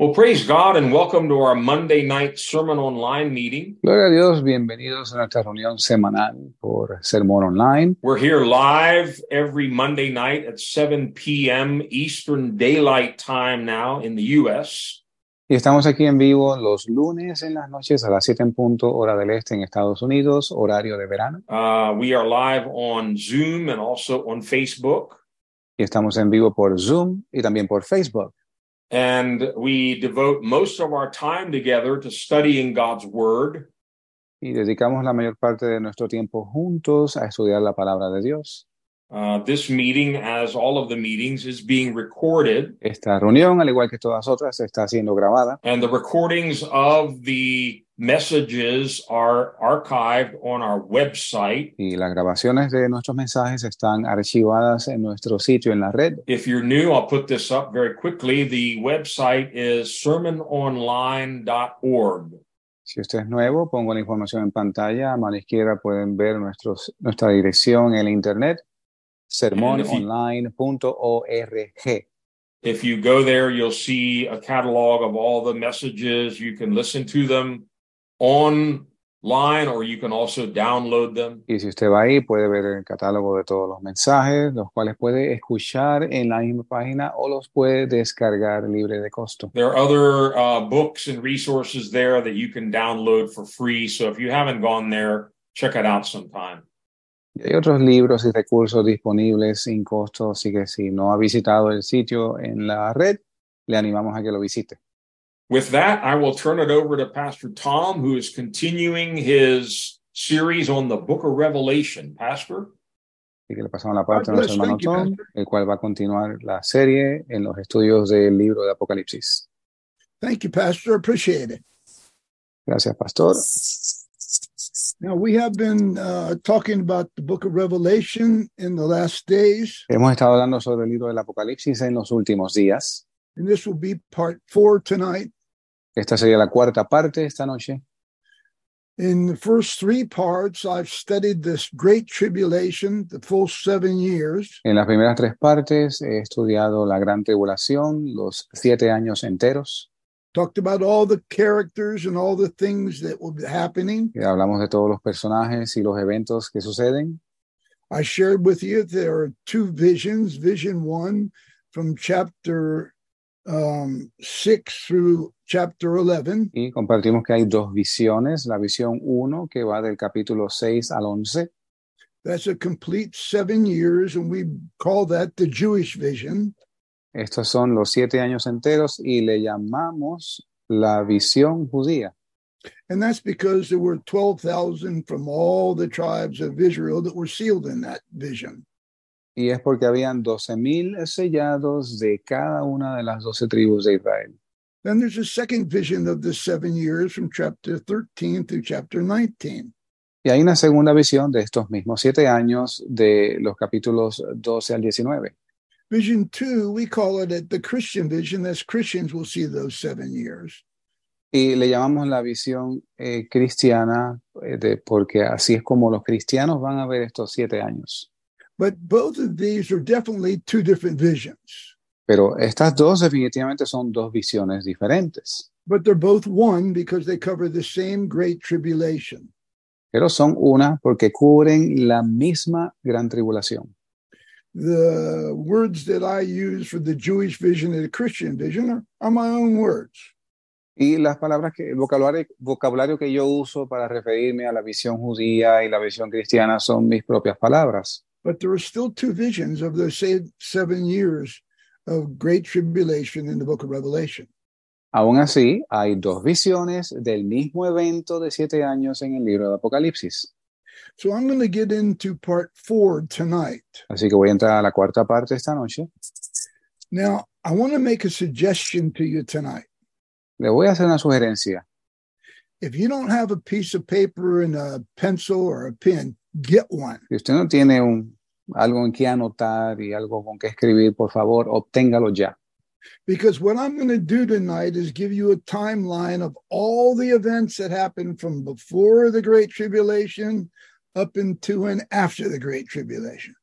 Well, praise God and welcome to our Monday night sermon online meeting. Gloria a Dios, bienvenidos a nuestra reunión semanal por Sermón Online. We're here live every Monday night at 7 p.m. Eastern Daylight Time now in the U.S. Y estamos aquí en vivo los lunes en las noches a las 7 en punto, hora del este en Estados Unidos, horario de verano. Uh, we are live on Zoom and also on Facebook. Y estamos en vivo por Zoom y también por Facebook. And we devote most of our time together to studying God's Word. Y dedicamos la mayor parte de nuestro tiempo juntos a estudiar la palabra de Dios. Uh, this meeting, as all of the meetings, is being recorded, Esta reunión, al igual que todas otras, está siendo grabada and the recordings of the messages are archived on our website. y las grabaciones de nuestros mensajes están archivadas en nuestro sitio en la red. If you're new, I'll put this up very quickly. The website is sermononline.org. Si usted es nuevo, pongo la información en pantalla. A mano izquierda pueden ver nuestros, nuestra dirección en el internet, sermononline.org. If you go there, you'll see a catalog of all the messages. You can listen to them online or you can also download them. Y si usted va ahí, puede ver el catálogo de todos los mensajes, los cuales puede escuchar en la misma página o los puede descargar libre de costo. There are other uh, books and resources there that you can download for free. So if you haven't gone there, check it out sometime. Y hay otros libros y recursos disponibles sin costo, así que si no ha visitado el sitio en la red, le animamos a que lo visite. With that, I will turn it over to Pastor Tom, who is continuing his series on the book of Revelation. Pastor? Así que le pasamos la parte a God nuestro bless. hermano Thank you, Tom, Pastor. el cual va a continuar la serie en los estudios del libro de Apocalipsis. Thank you, Pastor. Appreciate it. Gracias, pastor. Now, we have been uh, talking about the book of Revelation in the last days, Hemos estado hablando sobre el libro del Apocalipsis en los últimos días. and this will be part four tonight. Esta sería la cuarta parte esta noche. In the first three parts, I've studied this great tribulation, the full seven years, En las primeras tres partes he estudiado la gran tribulación, los siete años enteros. talked about all the characters and all the things that will be happening. Y hablamos de todos los personajes y los eventos que suceden. I shared with you there are two visions. Vision one from chapter um, six through chapter 11. Y compartimos que hay dos visiones. La visión uno, que va del capítulo 6 al 11. That's a complete seven years, and we call that the Jewish vision. Estos son los siete años enteros y le llamamos la visión judía. And that's because there were 12,000 from all the tribes of Israel that were sealed in that vision. Y es porque habían 12.000 sellados de cada una de las doce tribus de Israel. Then there's a second vision of the seven years from chapter 13 through chapter 19. Y hay una segunda visión de estos mismos siete años de los capítulos 12 al 19. Vision two, we call it at the Christian vision, as Christians will see those seven years. Y le llamamos la visión eh, cristiana eh, de, porque así es como los cristianos van a ver estos siete años. But both of these are definitely two different visions, Pero estas dos definitivamente son dos visiones diferentes, but they're both one because they cover the same great tribulation. pero son una porque cubren la misma gran tribulación. the words that I use for the Jewish vision and the Christian vision are, are my own words. Y las palabras que, el vocabulario, vocabulario que yo uso para referirme a la visión judía y la visión cristiana son mis propias palabras. But there are still two visions of those seven years of great tribulation in the book of Revelation. Aún así, hay dos visiones del mismo evento de siete años en el libro de Apocalipsis. So I'm going to get into part four tonight. Así que voy a entrar a la cuarta parte esta noche. Now, I want to make a suggestion to you tonight. Le voy a hacer una sugerencia. If you don't have a piece of paper and a pencil or a pen, get one. Si usted no tiene un, algo en que anotar y algo con que escribir, por favor, obténgalo ya. Because what I'm going to do tonight is give you a timeline of all the events that happened from before the Great Tribulation up into and after the Great Tribulation.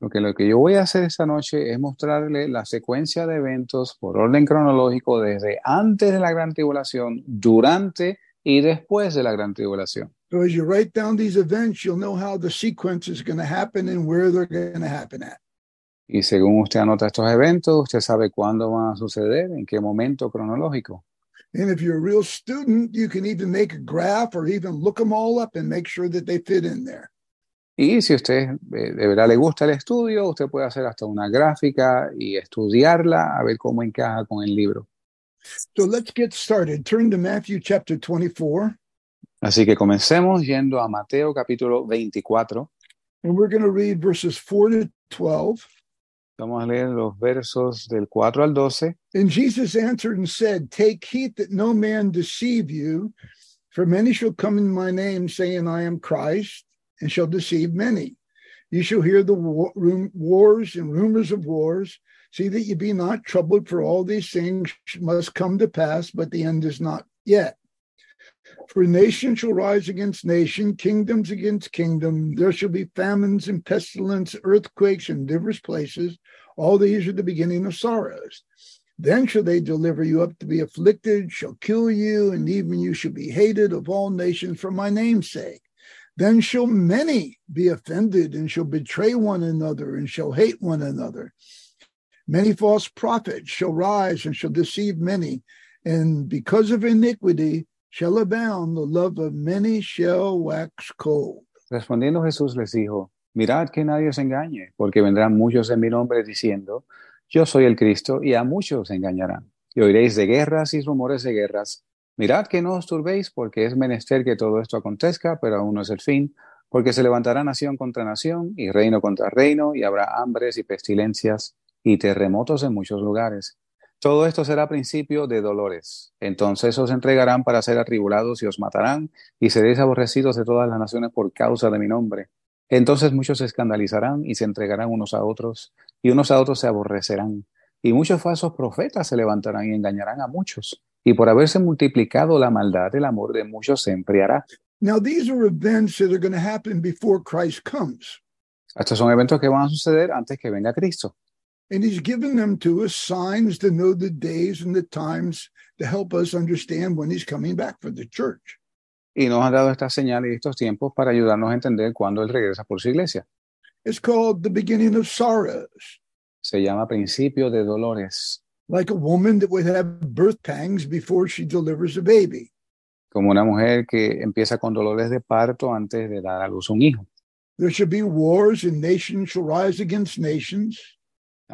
Lo que, lo que yo voy a hacer esta noche es mostrarle la secuencia de eventos por orden cronológico desde antes de la gran tribulación, durante y después de la gran tribulación. So as you write down these events, you'll know how the sequence is going to happen and where they're going to happen at. Y según usted anota estos eventos, usted sabe cuándo van a suceder, en qué momento cronológico. And if you're a real student, you can even make a graph or even look them all up and make sure that they fit in there. Y si usted eh, de verdad le gusta el estudio, usted puede hacer hasta una gráfica y estudiarla a ver cómo encaja con el libro. So let's get started. Turn to Matthew chapter 24, Así que comencemos yendo a Mateo capítulo 24. and we're going to read verses 4 to 12. Vamos a leer los versos del 4 al 12. And Jesus answered and said, Take heed that no man deceive you, for many shall come in my name, saying, I am Christ, and shall deceive many. You shall hear the war, wars and rumors of wars. See that you be not troubled, for all these things must come to pass, but the end is not yet. For nation shall rise against nation, kingdoms against kingdom. There shall be famines and pestilence, earthquakes in diverse places. All these are the beginning of sorrows. Then shall they deliver you up to be afflicted, shall kill you, and even you shall be hated of all nations for my name's sake. Then shall many be offended, and shall betray one another, and shall hate one another. Many false prophets shall rise and shall deceive many, and because of iniquity abound, the love of many shall wax cold. Respondiendo Jesús les dijo, mirad que nadie os engañe, porque vendrán muchos en mi nombre diciendo, yo soy el Cristo, y a muchos engañarán. Y oiréis de guerras y rumores de guerras. Mirad que no os turbéis, porque es menester que todo esto acontezca, pero aún no es el fin, porque se levantará nación contra nación, y reino contra reino, y habrá hambres y pestilencias, y terremotos en muchos lugares. Todo esto será principio de dolores. Entonces os entregarán para ser atribulados y os matarán, y seréis aborrecidos de todas las naciones por causa de mi nombre. Entonces muchos se escandalizarán y se entregarán unos a otros, y unos a otros se aborrecerán. Y muchos falsos profetas se levantarán y engañarán a muchos. Y por haberse multiplicado la maldad, el amor de muchos se enfriará. Now, these are events that are going to happen before Christ comes. Estos son eventos que van a suceder antes que venga Cristo. And he's given them to us signs to know the days and the times to help us understand when he's coming back for the church. Y nos ha dado estas señales y estos tiempos para ayudarnos a entender cuándo Él regresa por su iglesia. It's called the beginning of sorrows, Se llama principio de dolores, like a woman that would have birth pangs before she delivers a baby. como una mujer que empieza con dolores de parto antes de dar a luz un hijo. There shall be wars, and nations shall rise against nations.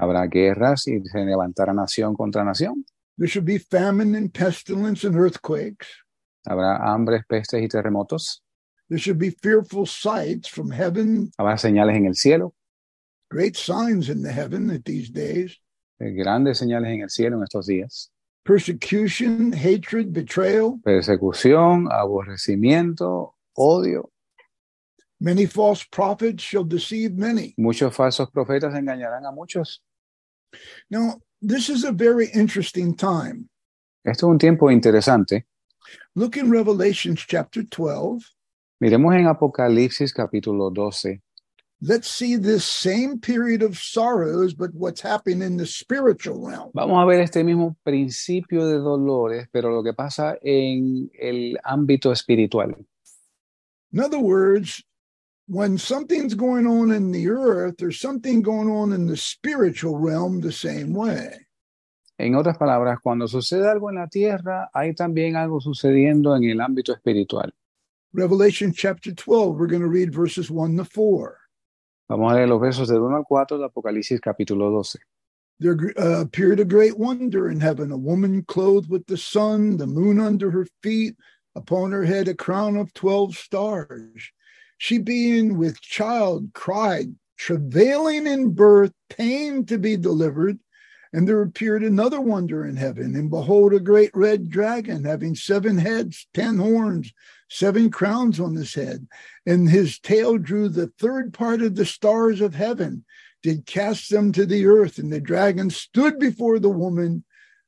Habrá guerras y se levantará nación contra nación. There shall be famine and pestilence and earthquakes. Habrá hambres, pestes y terremotos. There shall be fearful sights from heaven, Habrá señales en el cielo, great signs in the heaven at these days. eh, grandes señales en el cielo en estos días. Persecution, hatred, betrayal, Persecución, aborrecimiento, odio. many false prophets shall deceive many. Muchos falsos profetas engañarán a muchos. Now, this is a very interesting time. Esto es un tiempo interesante. Look in Revelations chapter 12. Miremos en Apocalipsis capítulo 12. Let's see this same period of sorrows, but what's happening in the spiritual realm. Vamos a ver este mismo principio de dolores, pero lo que pasa en el ámbito espiritual. In other words, when something's going on in the earth, there's something going on in the spiritual realm the same way. En otras palabras, cuando sucede algo en la tierra, hay también algo sucediendo en el ámbito espiritual. Revelation chapter 12, we're going to read verses 1 to 4. Vamos a leer los versos del 1 al 4 de Apocalipsis capítulo 12. There uh, appeared a great wonder in heaven, a woman clothed with the sun, the moon under her feet, upon her head a crown of 12 stars. She, being with child, cried, travailing in birth, pain to be delivered. And there appeared another wonder in heaven, and behold, a great red dragon having seven heads, ten horns, seven crowns on his head, and his tail drew the third part of the stars of heaven did cast them to the earth, and the dragon stood before the woman,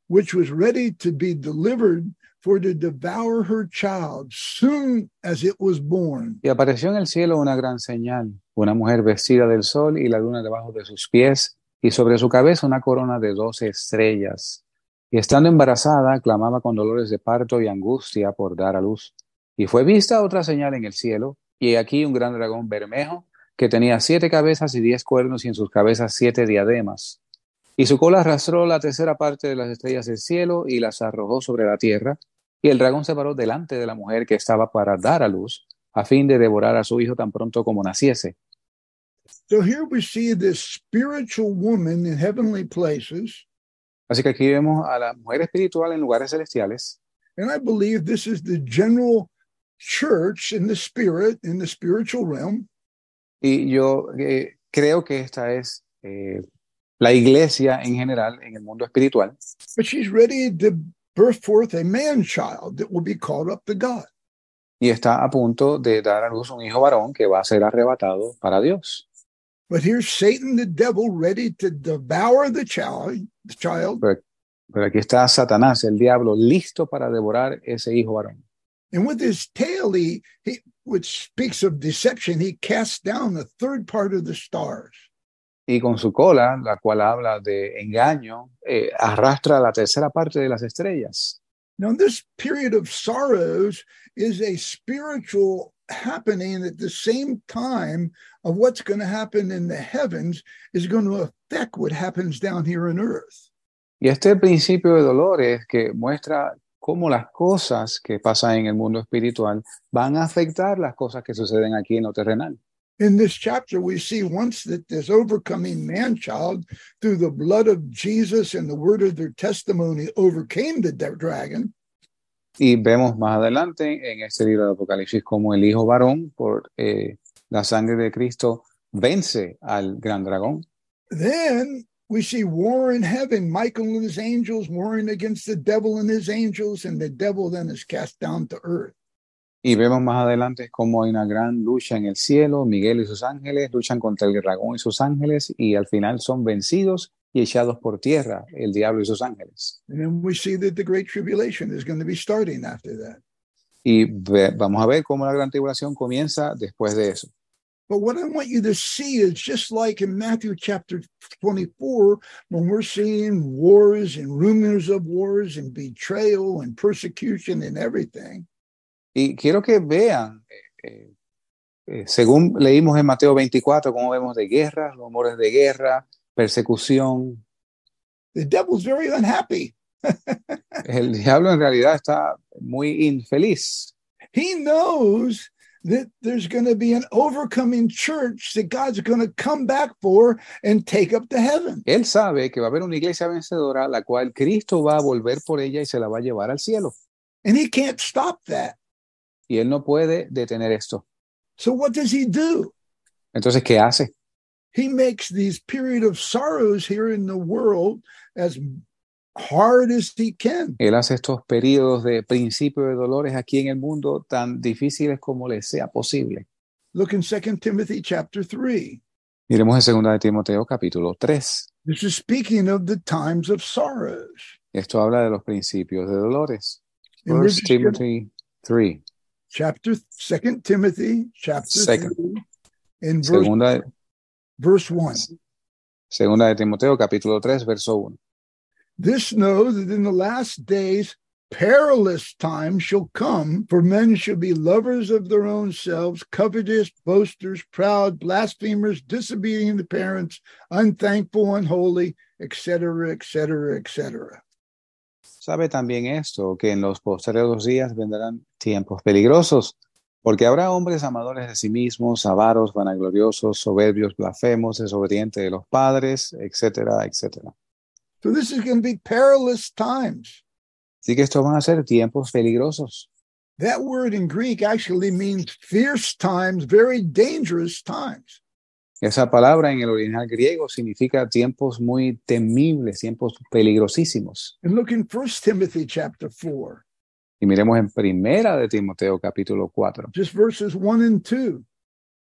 which was ready to be delivered for to devour her child soon as it was born. Y apareció en el cielo una gran señal, una mujer vestida del sol y la luna debajo de sus pies, y sobre su cabeza una corona de doce estrellas. Y estando embarazada, clamaba con dolores de parto y angustia por dar a luz. Y fue vista otra señal en el cielo, y aquí un gran dragón bermejo, que tenía siete cabezas y diez cuernos, y en sus cabezas siete diademas. Y su cola arrastró la tercera parte de las estrellas del cielo y las arrojó sobre la tierra. Y el dragón se paró delante de la mujer que estaba para dar a luz, a fin de devorar a su hijo tan pronto como naciese. So here we see this spiritual woman in heavenly places. Así que aquí vemos a la mujer espiritual en lugares celestiales. And I believe this is the general church in the spirit, in the spiritual realm. Y yo eh, creo que esta es eh, la iglesia en general en el mundo espiritual. But she's ready to birth forth a man child that will be called up to God. Y está a punto de dar a luz un hijo varón que va a ser arrebatado para Dios. But here's Satan, the devil, ready to devour the child. The child. Pero, pero aquí está Satanás, el diablo, listo para devorar ese hijo varón. And with his tail, he, he, which speaks of deception, he casts down the third part of the stars. Y con su cola, la cual habla de engaño, eh, arrastra la tercera parte de las estrellas. Now, this period of sorrows is a spiritual happening at the same time of what's going to happen in the heavens is going to affect what happens down here on earth. Y este principio de dolores que muestra cómo las cosas que pasan en el mundo espiritual van a afectar las cosas que suceden aquí en lo terrenal. In this chapter, we see once that this overcoming man child, through the blood of Jesus and the word of their testimony, overcame the dragon. Y vemos más adelante en este libro de Apocalipsis cómo el hijo varón, por eh, la sangre de Cristo, vence al gran dragón. Then we see war in heaven, Michael and his angels warring against the devil and his angels, and the devil then is cast down to earth. Y vemos más adelante cómo hay una gran lucha en el cielo, Miguel y sus ángeles luchan contra el dragón y sus ángeles, y al final son vencidos y echados por tierra, el diablo y sus ángeles. And then we see that the Great Tribulation is going to be starting after that. Y ve- vamos a ver cómo la gran tribulación comienza después de eso. But what I want you to see is just like in Matthew chapter 24, when we're seeing wars and rumors of wars and betrayal and persecution and everything, Y quiero que vean, eh, eh, eh, según leímos en Mateo 24, cómo vemos de guerras, rumores de guerra, persecución. the devil's very unhappy. El diablo en realidad está muy infeliz. He knows that there's going to be an overcoming church that God's going to come back for and take up to heaven. Él sabe que va a haber una iglesia vencedora, la cual Cristo va a volver por ella y se la va a llevar al cielo. And he can't stop that. Y él no puede detener esto. So what does he do? Entonces, ¿qué hace? He makes these period of sorrows here in the world as hard as he can. Él hace estos periodos de principio de dolores aquí en el mundo tan difíciles como les sea posible. Look in 2 Timothy chapter 3. Miremos en 2 de Timoteo capítulo 3. This is speaking of the times of sorrows. Esto habla de los principios de dolores. First Timothy 3. Chapter Second Timothy chapter Second. 3 in verse, Segunda, verse 1. segunda de Timoteo capítulo 3, verso 1. This know that in the last days perilous times shall come, for men shall be lovers of their own selves, covetous, boasters, proud, blasphemers, disobedient to parents, unthankful, unholy, etc., etc., etc. Sabe también esto, que en los posteriores días vendrán tiempos peligrosos, porque habrá hombres amadores de sí mismos, avaros, vanagloriosos, soberbios, blasfemos, desobedientes de los padres, etcétera, etcétera. So this is going to be perilous times. Así que estos van a ser tiempos peligrosos. That word in Greek actually means fierce times, very dangerous times. Esa palabra en el original griego significa tiempos muy temibles, tiempos peligrosísimos. And look in First Timothy chapter 4, Y miremos en Primera de Timoteo capítulo 4, just verses 1 and 2.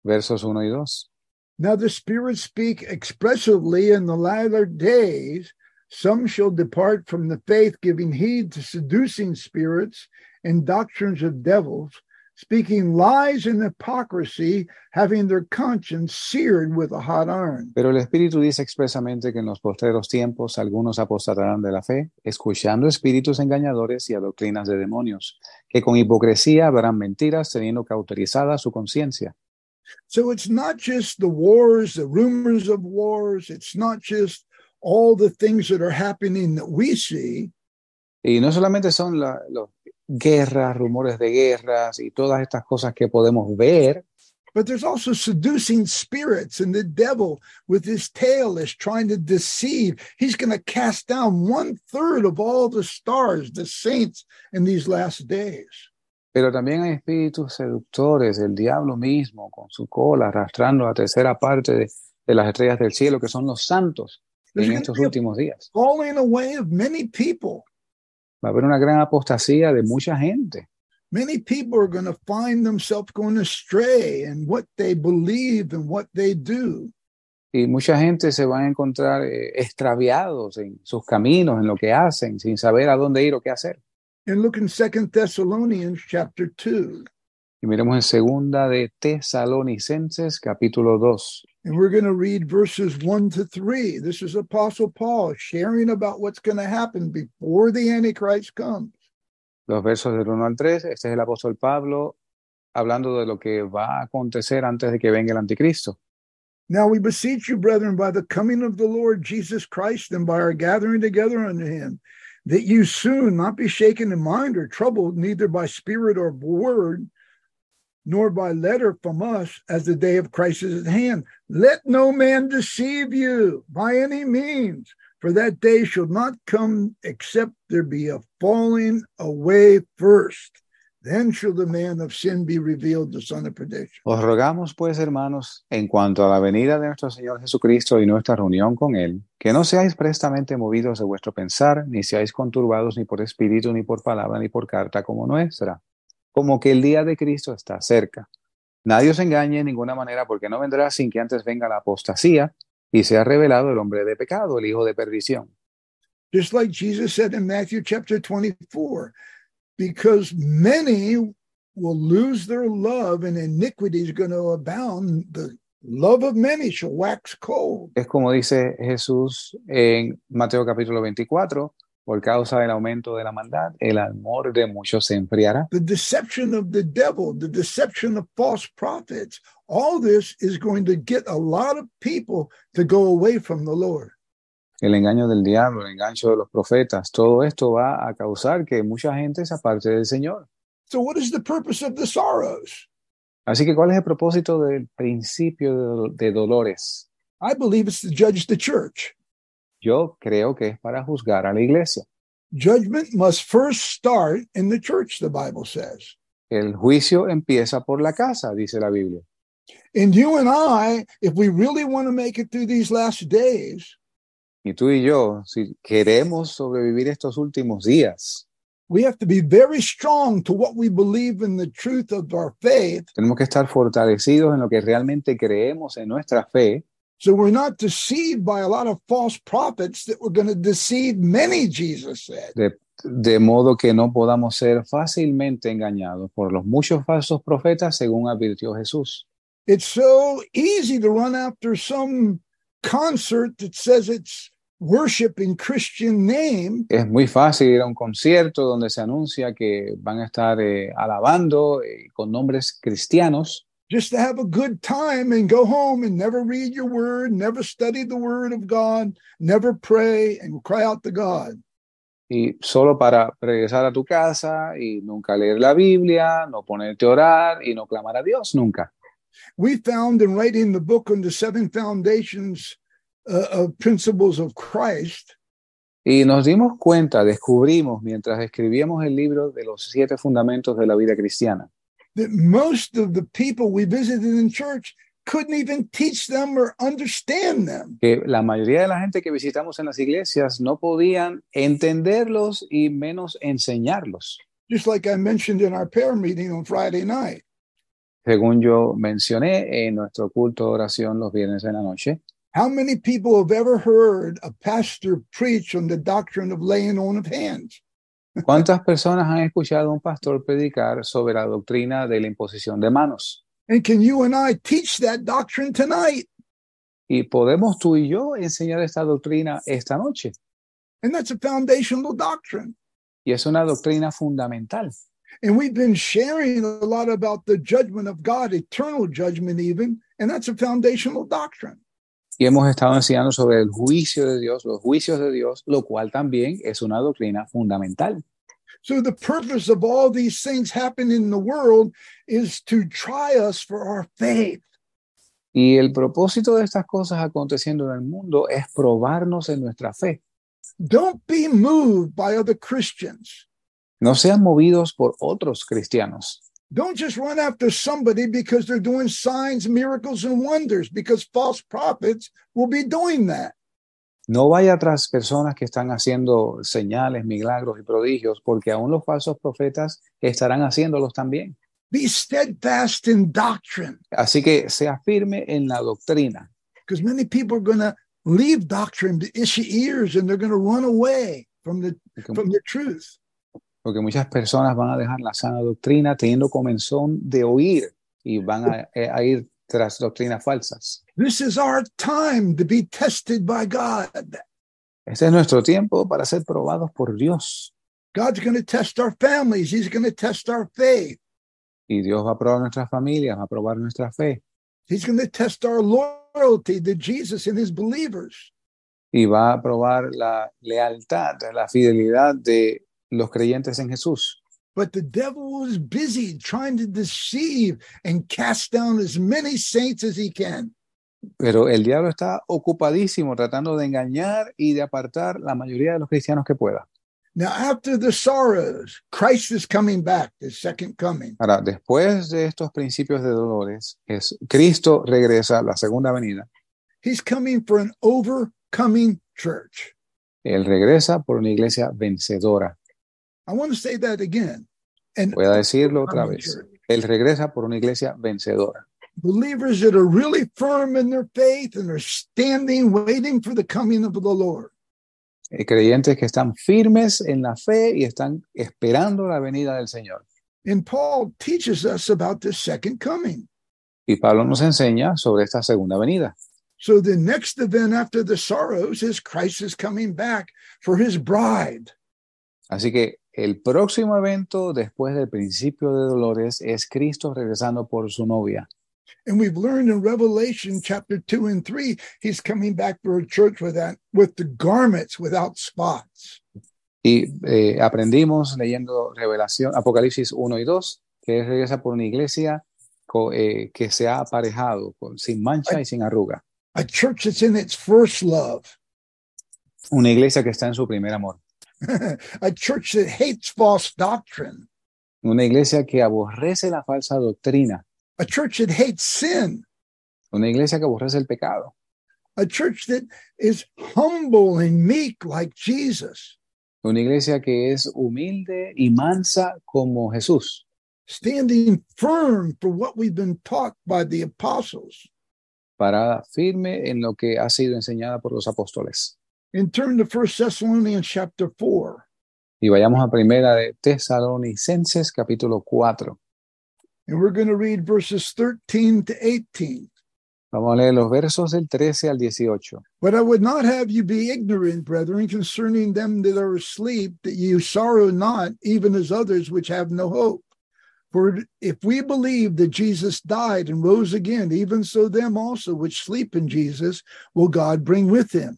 versos 1 y 2. Now the spirits speak expressively in the latter days. Some shall depart from the faith, giving heed to seducing spirits and doctrines of devils, speaking lies and hypocrisy, having their conscience seared with a hot iron. Pero el Espíritu dice expresamente que en los postreros tiempos algunos apostatarán de la fe, escuchando espíritus engañadores y a doctrinas de demonios, que con hipocresía hablarán mentiras, teniendo cauterizada su conciencia. So it's not just the wars, the rumors of wars, it's not just all the things that are happening that we see, Y no solamente son la- los guerras, rumores de guerras y todas estas cosas que podemos ver, but there's also seducing spirits and the devil with his tail is trying to deceive. He's going to cast down one third of all the stars, the saints in these last days. pero también hay espíritus seductores, el diablo mismo con su cola arrastrando la tercera parte de, de las estrellas del cielo, que son los santos There's en estos últimos días. falling away of many people. Va a haber una gran apostasía de mucha gente. Many people are going to find themselves going astray in what they believe and what they do. Y mucha gente se va a encontrar eh, extraviados en sus caminos, en lo que hacen, sin saber a dónde ir o qué hacer. And look in Second Thessalonians chapter 2. Y miremos en segunda de Tesalonicenses, capítulo 2. And we're going to read verses 1 to 3. This is Apostle Paul sharing about what's going to happen before the Antichrist comes. Los versos del 1 al 3, este es el apóstol Pablo hablando de lo que va a acontecer antes de que venga el anticristo. Now we beseech you, brethren, by the coming of the Lord Jesus Christ and by our gathering together unto him, that you soon not be shaken in mind or troubled, neither by spirit or word, nor by letter from us, as the day of Christ is at hand. Let no man deceive you by any means, for that day shall not come except there be a falling away first. Then shall the man of sin be revealed, the son of perdition. Os rogamos, pues, hermanos, en cuanto a la venida de nuestro Señor Jesucristo y nuestra reunión con Él, que no seáis prestamente movidos de vuestro pensar, ni seáis conturbados ni por espíritu, ni por palabra, ni por carta como nuestra, como que el día de Cristo está cerca. Nadie os engañe en ninguna manera, porque no vendrá sin que antes venga la apostasía y sea revelado el hombre de pecado, el hijo de perdición. just like Jesus said in Matthew chapter 24, because many will lose their love and iniquity is going to abound. The love of many shall wax cold. Es como dice Jesús en Mateo capítulo 24, por causa del aumento de la maldad, el amor de muchos se enfriará. The deception of the devil, the deception of false prophets, all this is going to get a lot of people to go away from the Lord. El engaño del diablo, el engancho de los profetas, todo esto va a causar que mucha gente se aparte del Señor. So, what is the purpose of the sorrows? Así que, ¿cuál es el propósito del principio de, de dolores? I believe it's to judge the church. Yo creo que es para juzgar a la iglesia. Judgment must first start in the church, the Bible says. El juicio empieza por la casa, dice la Biblia. And you and I, if we really want to make it through these last days, Y tú y yo, si queremos sobrevivir estos últimos días, we have to be very strong to what we believe in the truth of our faith. tenemos que estar fortalecidos en lo que realmente creemos en nuestra fe, So we're not deceived by a lot of false prophets that we're going to deceive many, Jesus said. de, de modo que no podamos ser fácilmente engañados por los muchos falsos profetas, según advirtió Jesús. It's so easy to run after some concert that says it's worship in Christian name Es muy fácil ir a un concierto donde se anuncia que van a estar eh, alabando eh, con nombres cristianos just to have a good time and go home and never read your word, never study the word of God, never pray and cry out to God. y solo para regresar a tu casa y nunca leer la Biblia, no ponerte a orar y no clamar a Dios nunca. We found in writing the book on the seven foundations uh, of principles of Christ Y nos dimos cuenta, descubrimos mientras escribíamos el libro de los siete fundamentos de la vida cristiana, that most of the people we visited in church couldn't even teach them or understand them. que la mayoría de la gente que visitamos en las iglesias no podían entenderlos y menos enseñarlos. Just like I mentioned in our prayer meeting on Friday night. Según yo mencioné en nuestro culto de oración los viernes en la noche, How many people have ever heard a pastor preach on the doctrine of laying on of hands? ¿Cuántas personas han escuchado a un pastor predicar sobre la doctrina de la imposición de manos? And can you and I teach that doctrine tonight? Y podemos tú y yo enseñar esta doctrina esta noche. And that's a foundational doctrine. Y es una doctrina fundamental. And we've been sharing a lot about the judgment of God, eternal judgment, even. And that's a foundational doctrine. Y hemos estado enseñando sobre el juicio de Dios, los juicios de Dios, lo cual también es una doctrina fundamental. So, the purpose of all these things happening in the world is to try us for our faith. Y el propósito de estas cosas aconteciendo en el mundo es probarnos en nuestra fe. Don't be moved by other Christians. No sean movidos por otros cristianos. Don't just run after somebody because they're doing signs, miracles, and wonders, because false prophets will be doing that. No vaya tras personas que están haciendo señales, milagros y prodigios, porque aún los falsos profetas estarán haciéndolos también. Be steadfast in doctrine, Así que sea firme en la doctrina, because many people are going to leave doctrine to itchy ears and they're going to run away from the from the truth. Porque muchas personas van a dejar la sana doctrina teniendo comenzón de oír y van a, a ir tras doctrinas falsas. This is our time to be tested by God. Este es nuestro tiempo para ser probados por Dios. God's going to test our families. He's going to test our faith. Y Dios va a probar nuestras familias, va a probar nuestra fe He's going to test our loyalty to Jesus and his believers. y va a probar la lealtad, la fidelidad de los creyentes en Jesús. But the devil is busy trying to deceive and cast down as many saints as he can. Pero el diablo está ocupadísimo tratando de engañar y de apartar la mayoría de los cristianos que pueda. Now, after the sorrows, Christ is coming back, the second coming. Ahora, después de estos principios de dolores, es Cristo regresa la segunda venida. He's coming for an overcoming church. Él regresa por una iglesia vencedora. I want to say that again. And Voy a decirlo otra vez. Él regresa por una iglesia vencedora. believers that are really firm in their faith and are standing, waiting for the coming of the Lord. Eh, creyentes que están firmes en la fe y están esperando la venida del Señor. And Paul teaches us about the second coming. Y Pablo nos enseña sobre esta segunda venida. So the next event after the sorrows is Christ is coming back for his bride. Así que el próximo evento después del principio de dolores es Cristo regresando por su novia. And we've learned in Revelation chapter 2 and 3, he's coming back for a church with that with the garments without spots. Y eh, aprendimos leyendo Revelación, Apocalipsis 1 y 2, que regresa por una iglesia co- eh, que se ha aparejado, con- sin mancha y sin arruga. A church that's in its first love. Una iglesia que está en su primer amor. a church that hates false doctrine. Una iglesia que aborrece la falsa doctrina. A church that hates sin. Una iglesia que aborrece el pecado. A church that is humble and meek like Jesus. Una iglesia que es humilde y mansa como Jesús. standing firm for what we've been taught by the apostles. Parada firme en lo que ha sido enseñada por los apóstoles. And turn to First Thessalonians chapter 4. Y vayamos a primera de Tesalonicenses capítulo 4. And we're going to read verses 13 to 18. Vamos a leer los versos del 13 al 18. But I would not have you be ignorant, brethren, concerning them that are asleep, that you sorrow not, even as others which have no hope. For if we believe that Jesus died and rose again, even so them also which sleep in Jesus will God bring with him.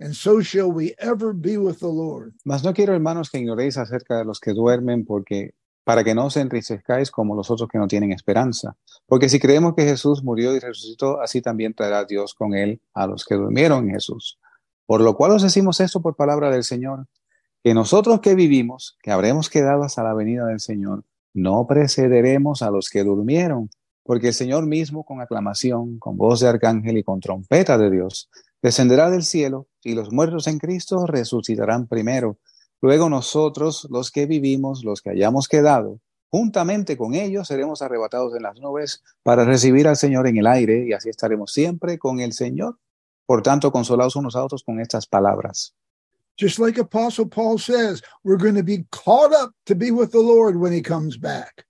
And so shall we ever be with the Lord. Mas no quiero, hermanos, que ignoréis acerca de los que duermen, porque para que no os entristezcáis como los otros que no tienen esperanza. Porque si creemos que Jesús murió y resucitó, así también traerá Dios con él a los que durmieron en Jesús. Por lo cual os decimos esto por palabra del Señor, que nosotros que vivimos, que habremos quedado hasta la venida del Señor, no precederemos a los que durmieron, porque el Señor mismo con aclamación, con voz de arcángel y con trompeta de Dios, descenderá del cielo y los muertos en Cristo resucitarán primero. Luego nosotros, los que vivimos, los que hayamos quedado, juntamente con ellos seremos arrebatados en las nubes para recibir al Señor en el aire y así estaremos siempre con el Señor. Por tanto, consolados unos a otros con estas palabras. Just like Apostle Paul says, we're going to be caught up to be with the Lord when he comes back.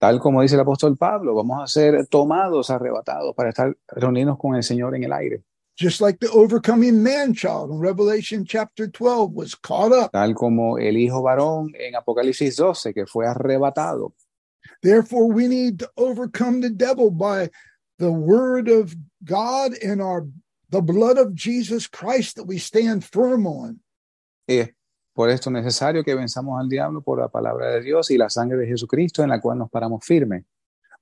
Tal como dice el apóstol Pablo, vamos a ser tomados, arrebatados para estar reunidos con el Señor en el aire. Just like the overcoming man child in Revelation chapter 12 was caught up. Tal como el hijo varón en Apocalipsis 12 que fue arrebatado. Therefore, we need to overcome the devil by the word of God and our the blood of Jesus Christ that we stand firm on. Y por esto es necesario que venzamos al diablo por la palabra de Dios y la sangre de Jesucristo en la cual nos paramos firmes.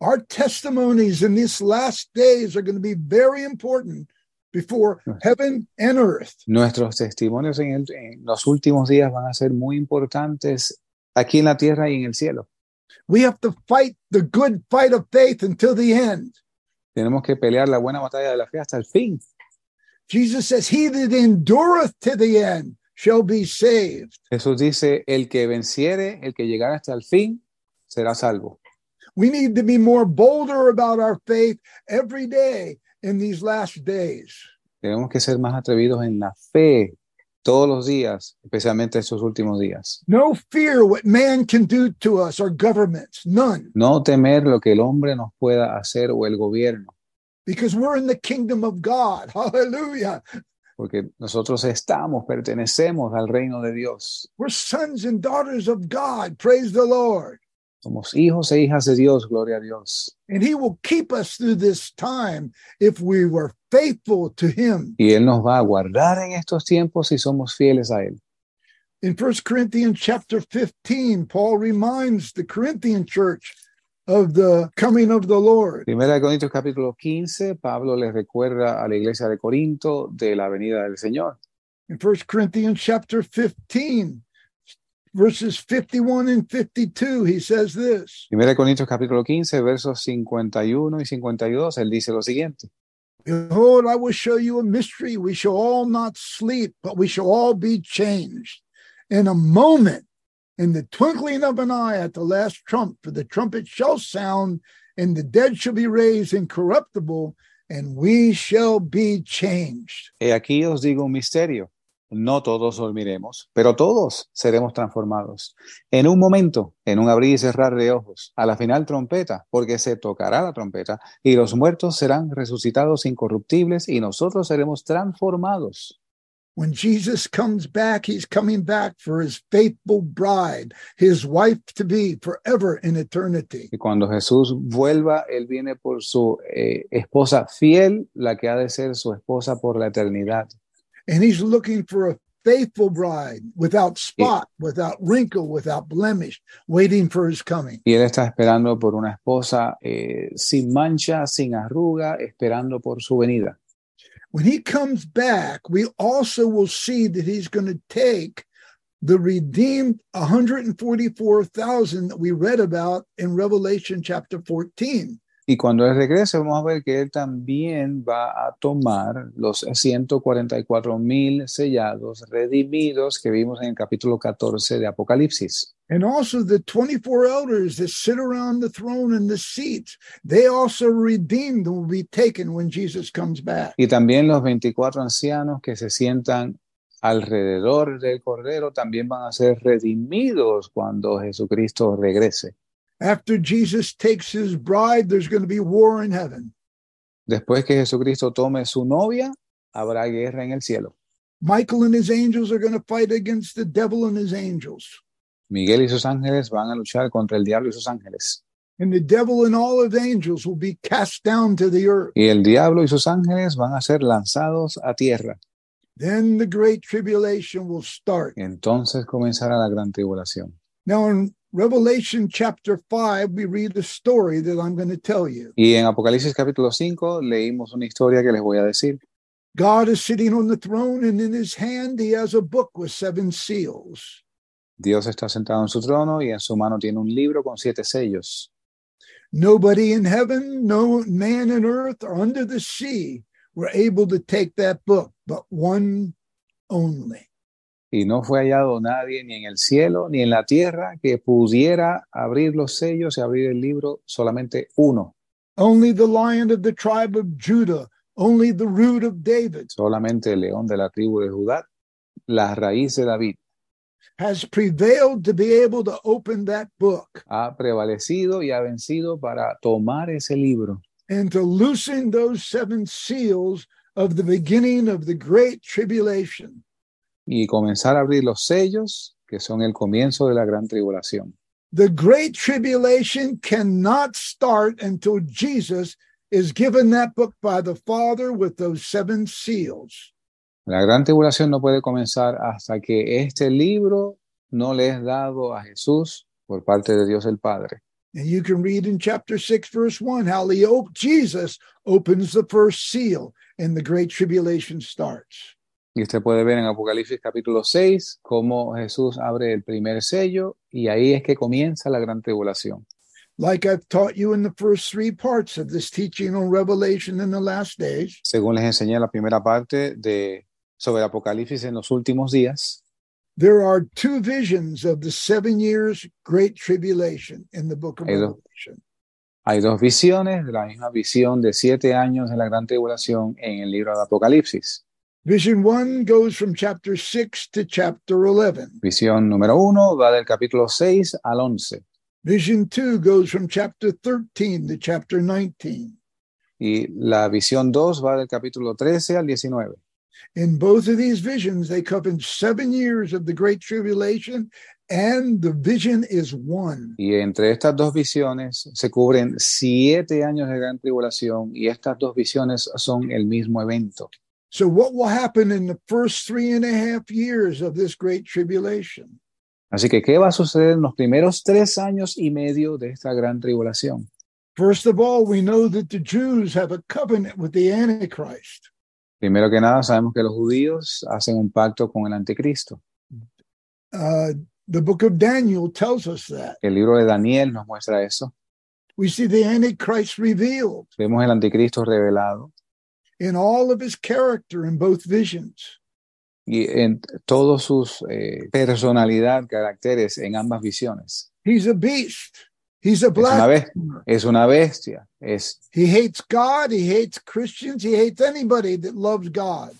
Our testimonies in these last days are going to be very important before heaven and earth. Nuestros testimonios en, el- en los últimos días van a ser muy importantes aquí en la tierra y en el cielo. We have to fight the good fight of faith until the end. Tenemos que pelear la buena batalla de la fe hasta el fin. Jesus says, He that endureth to the end shall be saved. Jesús dice, el que venciere, el que llegara hasta el fin, será salvo. We need to be more bolder about our faith every day in these last days. Tenemos que ser más atrevidos en la fe todos los días, especialmente estos últimos días. No fear what man can do to us or governments, none, No temer lo que el hombre nos pueda hacer o el gobierno, because we're in the kingdom of God. Hallelujah. porque nosotros estamos, pertenecemos al reino de Dios. We're sons and daughters of God. Praise the Lord. Somos hijos e hijas de Dios, gloria a Dios. And He will keep us through this time if we were faithful to Him. Y Él nos va a guardar en estos tiempos si somos fieles a Él. In 1 Corinthians chapter 15, Paul reminds the Corinthian church of the coming of the Lord. Primera de Corintios capítulo 15, Pablo recuerda a la iglesia de Corinto de la venida del Señor. In 1 Corinthians chapter 15, verses 51 and 52, he says this Primera Corintios capítulo 15, versos 51 y 52, él dice lo siguiente. Behold, I will show you a mystery. We shall all not sleep, but we shall all be changed in a moment, in the twinkling of an eye at the last trump. For the trumpet shall sound, and the dead shall be raised incorruptible, and we shall be changed. He aquí os digo un misterio. No todos dormiremos, pero todos seremos transformados. En un momento, en un abrir y cerrar de ojos, a la final trompeta, porque se tocará la trompeta, y los muertos serán resucitados incorruptibles, y nosotros seremos transformados. When Jesus comes back, he's coming back for his faithful bride, his wife to be forever in eternity. Y cuando Jesús vuelva, Él viene por su eh, esposa fiel, la que ha de ser su esposa por la eternidad. And he's looking for a faithful bride without spot, without wrinkle, without blemish, waiting for his coming. Y Él está esperando por una esposa eh, sin mancha, sin arruga, esperando por su venida. When he comes back, we also will see that he's going to take the redeemed 144,000 that we read about in Revelation chapter 14. Y cuando Él regrese, vamos a ver que Él también va a tomar los 144 mil sellados, redimidos que vimos en el capítulo 14 de Apocalipsis. And also the 24 elders that sit around the throne and the seats, they also redeemed and will be taken when Jesus comes back. Y también los 24 ancianos que se sientan alrededor del Cordero también van a ser redimidos cuando Jesucristo regrese. After Jesus takes his bride, there's going to be war in heaven. Después que Jesucristo tome su novia, habrá guerra en el cielo. Michael and his angels are going to fight against the devil and his angels. Miguel y sus ángeles van a luchar contra el diablo y sus ángeles. And the devil and all of angels will be cast down to the earth. Y el diablo y sus ángeles van a ser lanzados a tierra. Then the great tribulation will start. Entonces comenzará la gran tribulación. Now, in Revelation chapter 5, we read the story that I'm going to tell you. Y en Apocalipsis capítulo 5 leímos una historia que les voy a decir. God is sitting on the throne, and in his hand he has a book with seven seals. Dios está sentado en su trono y en su mano tiene un libro con siete sellos. Nobody in heaven, no man in earth, or under the sea were able to take that book, but one only. Y no fue hallado nadie ni en el cielo ni en la tierra que pudiera abrir los sellos y abrir el libro, solamente uno, Only the lion of the tribe of Judah, only the root of David, solamente el león de la tribu de Judá, la raíz de David, has prevailed to be able to open that book ha prevalecido y ha vencido para tomar ese libro and to loosen those seven seals of the beginning of the great tribulation. Y comenzar a abrir los sellos que son el comienzo de la gran tribulación. The great tribulation cannot start until Jesus is given that book by the Father with those seven seals. La gran tribulación no puede comenzar hasta que este libro no le es dado a Jesús por parte de Dios el Padre. And you can read in chapter 6, verse 1, how Jesus opens the first seal and the great tribulation starts. Y usted puede ver en Apocalipsis capítulo 6 cómo Jesús abre el primer sello y ahí es que comienza la gran tribulación. Like I've taught you in the first three parts of this teaching on Revelation in the last days, Según les enseñé en la primera parte de sobre Apocalipsis en los últimos días, there are two visions of the seven years great tribulation in the book of Hay dos. Revelation. hay dos visiones de la misma visión de siete años de la gran tribulación en el libro de Apocalipsis. Vision one goes from chapter 6 to chapter 11. Visión número uno va del capítulo 6 al 11 Vision two goes from chapter 13 to chapter 19. y la visión 2 va del capítulo 13 al 19. In both of these visions, they cover seven years of the Great Tribulation, and the vision is one. Y entre estas dos visiones se cubren siete años de gran tribulación y estas dos visiones son el mismo evento. So, what will happen in the first three and a half years of this Great Tribulation? Así que, ¿qué va a suceder en los primeros tres años y medio de esta gran tribulación? First of all, we know that the Jews have a covenant with the Antichrist. Primero que nada, sabemos que los judíos hacen un pacto con el anticristo. Uh, the book of Daniel tells us that. El libro de Daniel nos muestra eso. We see the Antichrist revealed Vemos el anticristo revelado in all of his character in both visions. y en todos sus eh, personalidad, caracteres en ambas visiones. He's a beast. He's a black. es una bestia, es He hates God. He hates Christians. He hates anybody that loves God.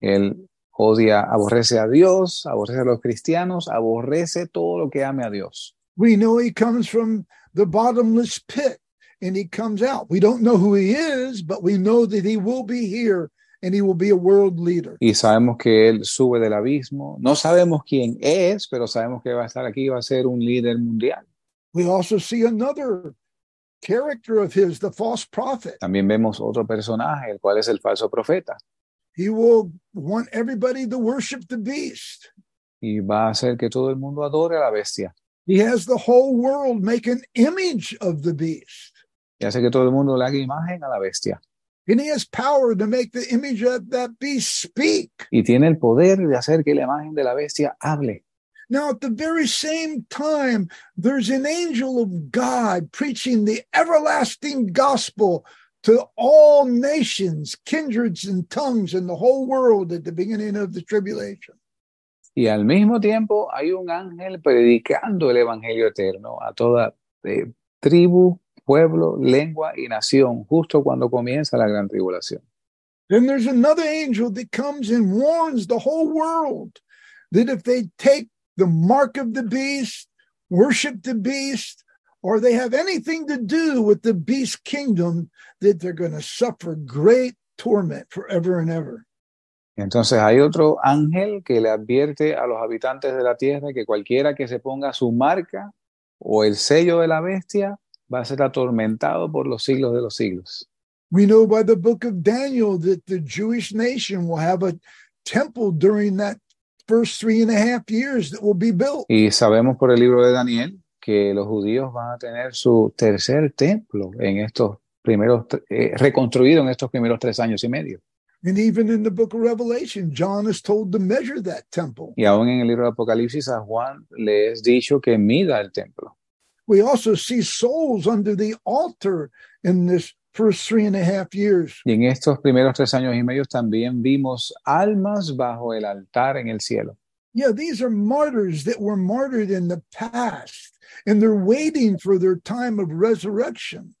Él odia, aborrece a Dios, aborrece a los cristianos, aborrece todo lo que ame a Dios. We know he comes from the bottomless pit and he comes out. We don't know who he is, but we know that he will be here and he will be a world leader. Y sabemos que Él sube del abismo. No sabemos quién es, pero sabemos que va a estar aquí y va a ser un líder mundial. We also see another character of his, the false prophet. También vemos otro personaje, el cual es el falso profeta. He will want everybody to worship the beast. Y va a hacer que todo el mundo adore a la bestia. He has the whole world make an image of the beast. Y hace que todo el mundo le haga imagen a la bestia. And he has power to make the image of that beast speak. Y tiene el poder de hacer que la imagen de la bestia hable. Now, at the very same time, there's an angel of God preaching the everlasting gospel to all nations, kindreds, and tongues in the whole world at the beginning of the tribulation. Y al mismo tiempo hay un ángel predicando el evangelio eterno a toda eh, tribu, pueblo, lengua y nación, justo cuando comienza la gran tribulación. Then there's another angel that comes and warns the whole world that if they take the mark of the beast, worship the beast, or they have anything to do with the beast kingdom, that they're going to suffer great torment forever and ever. Entonces hay otro ángel que le advierte a los habitantes de la tierra que cualquiera que se ponga su marca o el sello de la bestia va a ser atormentado por los siglos de los siglos. We know by the book of Daniel that the Jewish nation will have a temple during that first three and a half years that will be built. Y sabemos por el libro de Daniel que los judíos van a tener su tercer templo en estos primeros, eh, reconstruido en estos primeros tres años y medio. And even in the book of Revelation, John is told to measure that temple. Y aún en el libro de Apocalipsis a Juan le es dicho que mida el templo. We also see souls under the altar in this first three and a half years. Y en estos primeros tres años y medio también vimos almas bajo el altar en el cielo. Yeah, these are martyrs that were martyred in the past, and they're waiting for their time of resurrection.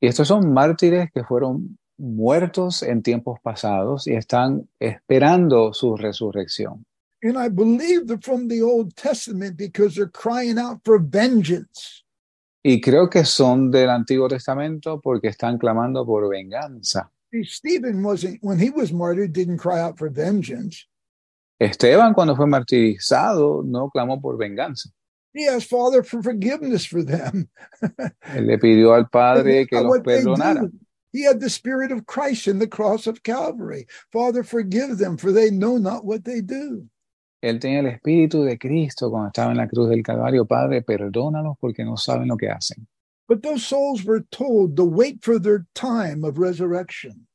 Y estos son mártires que fueron muertos en tiempos pasados y están esperando su resurrección. And I believe they're from the Old Testament because they're crying out for vengeance. Y creo que son del Antiguo Testamento porque están clamando por venganza. Stephen wasn't, when he was martyred, didn't cry out for vengeance. Esteban cuando fue martirizado no clamó por venganza. He asked Father for forgiveness for them. Él le pidió al Padre que los perdonara. He had the Spirit of Christ in the cross of Calvary. Father, forgive them, for they know not what they do. Él tenía el Espíritu de Cristo cuando estaba en la cruz del Calvario. Padre, perdónalos porque no saben lo que hacen. But those souls were told to wait for their time of resurrection.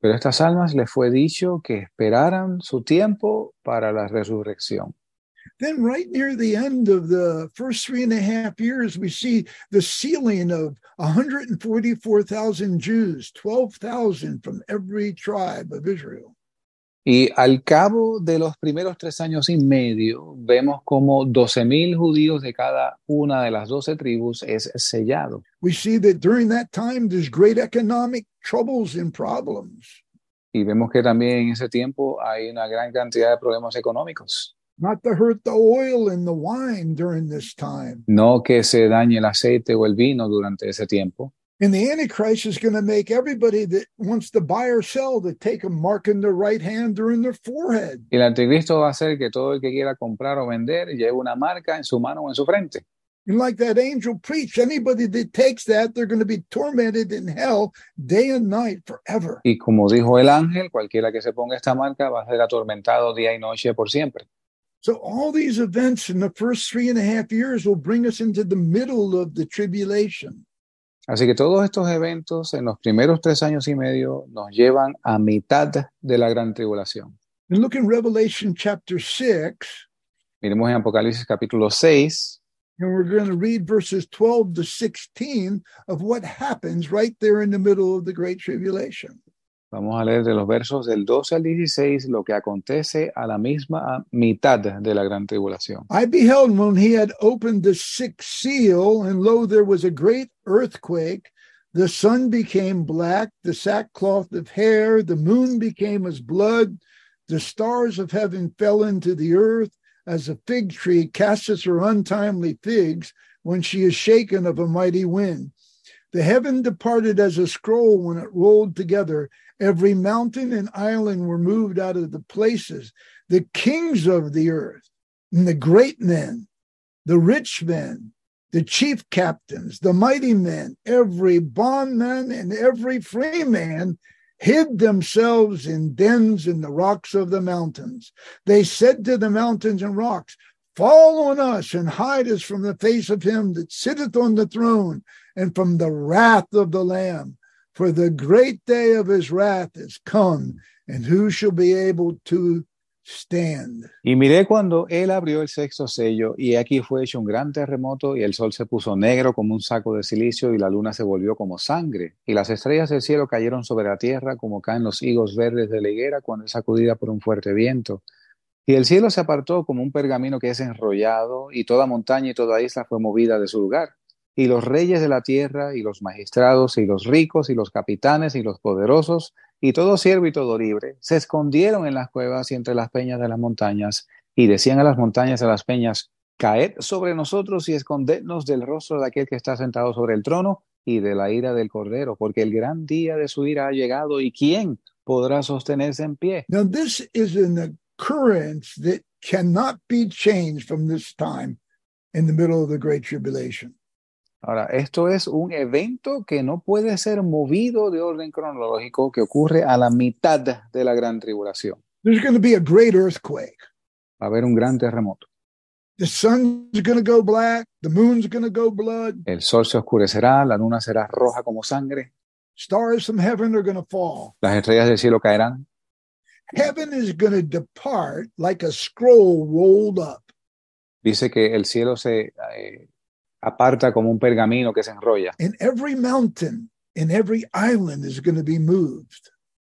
Pero estas almas les fue dicho que esperaran su tiempo para la resurrección. Then, right near the end of the first three and a half years, we see the sealing of 144,000 Jews, 12,000 from every tribe of Israel. Y al cabo de los primeros tres años y medio, vemos como 12.000 judíos de cada una de las doce tribus es sellado. We see that during that time, there's great economic troubles and problems. Y vemos que también en ese tiempo hay una gran cantidad de problemas económicos. Not to hurt the oil and the wine during this time. No que se dañe el aceite o el vino durante ese tiempo. And the Antichrist is going to make everybody that wants to buy or sell to take a mark in their right hand or in their forehead. El anticristo va a hacer que todo el que quiera comprar o vender lleve una marca en su mano o en su frente. And like that angel preached, anybody that takes that, they're going to be tormented in hell day and night forever. Y como dijo el ángel, cualquiera que se ponga esta marca va a ser atormentado día y noche por siempre. So all these events in the first three and a half years will bring us into the middle of the tribulation. Así que todos estos eventos en los primeros tres años y medio nos llevan a mitad de la gran tribulación. And look in Revelation chapter 6, Miremos en Apocalipsis capítulo 6 and we're going to read verses 12 to 16 of what happens right there in the middle of the Great Tribulation. Vamos a leer de los versos del 12 al 16 lo que acontece a la misma mitad de la gran tribulación. I beheld when he had opened the sixth seal, and lo, there was a great earthquake. The sun became black, the sackcloth of hair, the moon became as blood, the stars of heaven fell into the earth, as a fig tree casteth her untimely figs when she is shaken of a mighty wind. The heaven departed as a scroll when it rolled together. Every mountain and island were moved out of the places. The kings of the earth and the great men, the rich men, the chief captains, the mighty men, every bondman and every free man hid themselves in dens in the rocks of the mountains. They said to the mountains and rocks, Fall on us and hide us from the face of him that sitteth on the throne and from the wrath of the Lamb. For the great day of his wrath is come, and who shall be able to stand? Y miré cuando él abrió el sexto sello, y aquí fue hecho un gran terremoto, y el sol se puso negro como un saco de silicio, y la luna se volvió como sangre, y las estrellas del cielo cayeron sobre la tierra como caen los higos verdes de la higuera cuando es sacudida por un fuerte viento. Y el cielo se apartó como un pergamino que es enrollado, y toda montaña y toda isla fue movida de su lugar. Y los reyes de la tierra, y los magistrados, y los ricos, y los capitanes, y los poderosos, y todo siervo y todo libre, se escondieron en las cuevas y entre las peñas de las montañas, y decían a las montañas y a las peñas, caed sobre nosotros y escondednos del rostro de aquel que está sentado sobre el trono y de la ira del cordero, porque el gran día de su ira ha llegado, y quién podrá sostenerse en pie. Now, this is an occurrence that cannot be changed from this time in the middle of the Great Tribulation. Ahora, esto es un evento que no puede ser movido de orden cronológico que ocurre a la mitad de la gran tribulación. There's going to be a great earthquake. Va a haber un gran terremoto. The sun's going to go black. The moon's going to go blood. El sol se oscurecerá, la luna será roja como sangre, Stars from heaven are going to fall. las estrellas del cielo caerán, heaven is going to depart like a scroll rolled up. Dice que el cielo se eh, aparta como un pergamino que se enrolla. And every mountain and every island is going to be moved.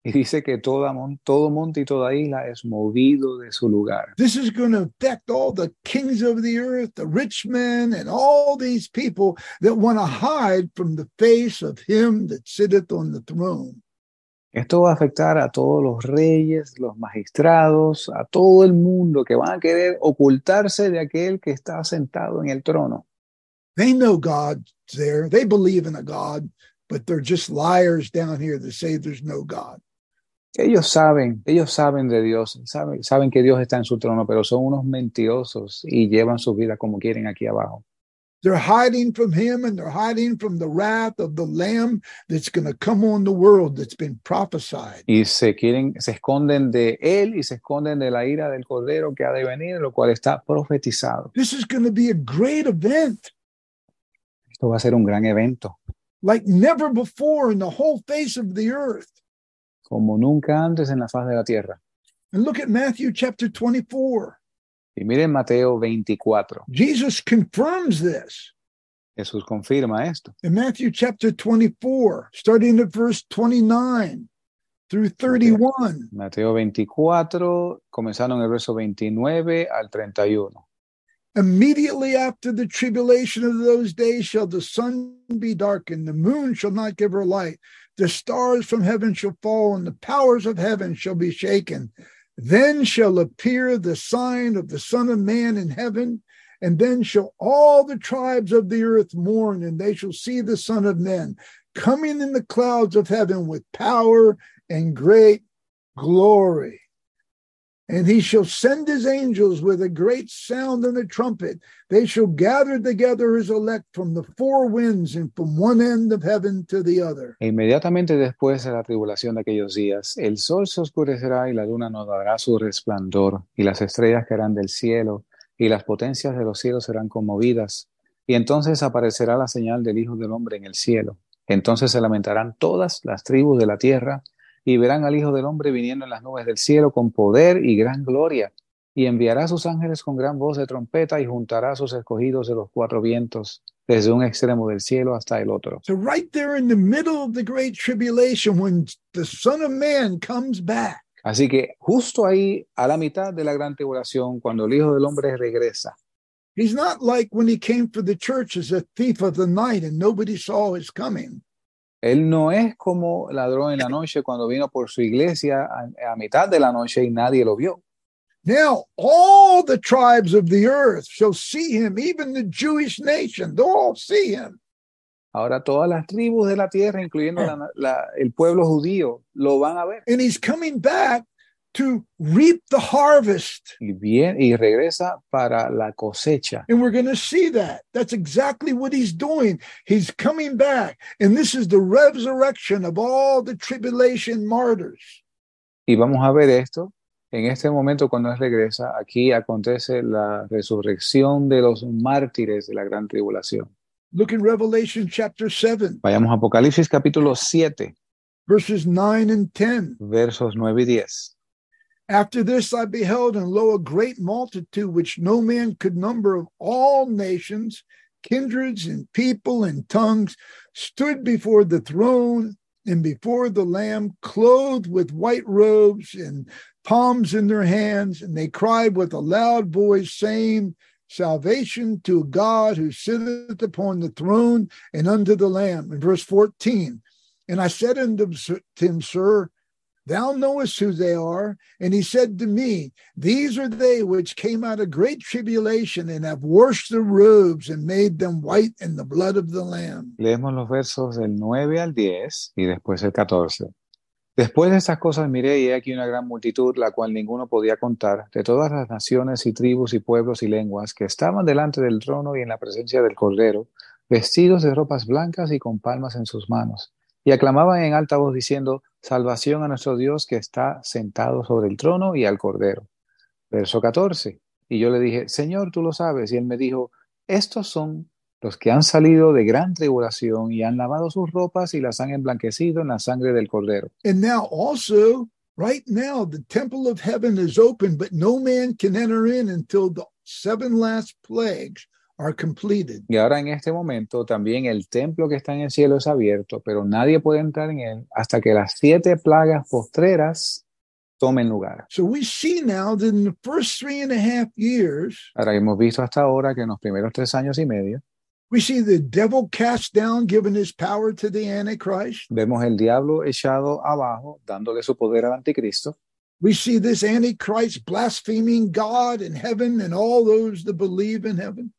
Y dice que toda todo monte y toda isla es movido de su lugar. This is going to affect all the kings of the earth, the rich men, and all these people that want to hide from the face of him that sitteth on the throne. Esto va a afectar a todos los reyes, los magistrados, a todo el mundo que van a querer ocultarse de aquel que está sentado en el trono. They know God's there. They believe in a God, but they're just liars down here that say there's no God. Ellos saben, ellos saben de Dios, saben, saben que Dios está en su trono, pero son unos mentirosos y llevan su vida como quieren aquí abajo. They're hiding from him and they're hiding from the wrath of the Lamb that's going to come on the world that's been prophesied. Y se quieren, se esconden de él y se esconden de la ira del cordero que ha de venir, lo cual está profetizado. This is going to be a great event Esto va a ser un gran evento, like never before in the whole face of the earth. como nunca antes en la faz de la tierra. And look at Matthew chapter 24. Y miren Mateo 24. Jesus confirms this Jesús confirma esto. in Matthew chapter 24, starting at verse 29 through 31. Mateo 24, comenzaron el verso 29 al 31. Immediately after the tribulation of those days shall the sun be darkened, the moon shall not give her light, the stars from heaven shall fall, and the powers of heaven shall be shaken. Then shall appear the sign of the Son of Man in heaven, and then shall all the tribes of the earth mourn, and they shall see the Son of Man coming in the clouds of heaven with power and great glory. And he shall send his angels with a great sound and a trumpet. They shall gather together his elect from the four winds and from one end of heaven to the other. E inmediatamente después de la tribulación de aquellos días, el sol se oscurecerá y la luna no dará su resplandor, y las estrellas caerán del cielo, y las potencias de los cielos serán conmovidas. Y entonces aparecerá la señal del Hijo del Hombre en el cielo. Entonces se lamentarán todas las tribus de la tierra, y verán al Hijo del Hombre viniendo en las nubes del cielo con poder y gran gloria. Y enviará a sus ángeles con gran voz de trompeta y juntará a sus escogidos de los cuatro vientos, desde un extremo del cielo hasta el otro. So, right there in the middle of the great tribulation, when the Son of Man comes back, Así que justo ahí, a la mitad de la gran tribulación, cuando el Hijo del Hombre regresa, he's not like when he came for the church as a thief of the night and nobody saw his coming. Él no es como ladrón en la noche cuando vino por su iglesia a, a mitad de la noche y nadie lo vio. Now, all the tribes of the earth shall see him, even the Jewish nation, they'll all see him. Ahora todas las tribus de la tierra, incluyendo la- la- el pueblo judío, lo van a ver. And he's coming back to reap the harvest. Y, bien, y regresa para la cosecha. And we're going to see that. That's exactly what he's doing. He's coming back. And this is the resurrection of all the tribulation martyrs. Y vamos a ver esto. En este momento, cuando Él regresa, aquí acontece la resurrección de los mártires de la gran tribulación. Look in Revelation chapter 7, Vayamos a Apocalipsis capítulo 7, verses 9 and 10. versos 9 y 10. After this I beheld, and lo, a great multitude which no man could number of all nations, kindreds, and people, and tongues stood before the throne and before the Lamb, clothed with white robes and palms in their hands. And they cried with a loud voice, saying, Salvation to God who sitteth upon the throne and unto the Lamb. In verse 14, and I said unto him, Sir, Thou knowest who they are. And he said to me, These are they which came out of great tribulation and have washed their robes and made them white in the blood of the Lamb. Leemos los versos del 9 al 10 y después el 14. Después de estas cosas miré y he aquí una gran multitud, la cual ninguno podía contar, de todas las naciones y tribus y pueblos y lenguas que estaban delante del trono y en la presencia del Cordero, vestidos de ropas blancas y con palmas en sus manos, y aclamaban en alta voz diciendo, Salvación a nuestro Dios que está sentado sobre el trono y al Cordero. Verso 14. Y yo le dije, Señor, tú lo sabes. Y él me dijo, estos son los que han salido de gran tribulación y han lavado sus ropas y las han emblanquecido en la sangre del Cordero. And now also Right now, the temple of heaven is open, but no man can enter in until the seven last plagues are completed. Y ahora en este momento también el templo que está en el cielo es abierto, pero nadie puede entrar en él hasta que las siete plagas postreras tomen lugar. So we see now that in the first three and a half years, Ahora hemos visto hasta ahora que en los primeros tres años y medio we see the devil cast down, giving his power to the Antichrist. vemos el diablo echado abajo, dándole su poder al anticristo. We see this Antichrist blaspheming God and heaven and all those that believe in heaven.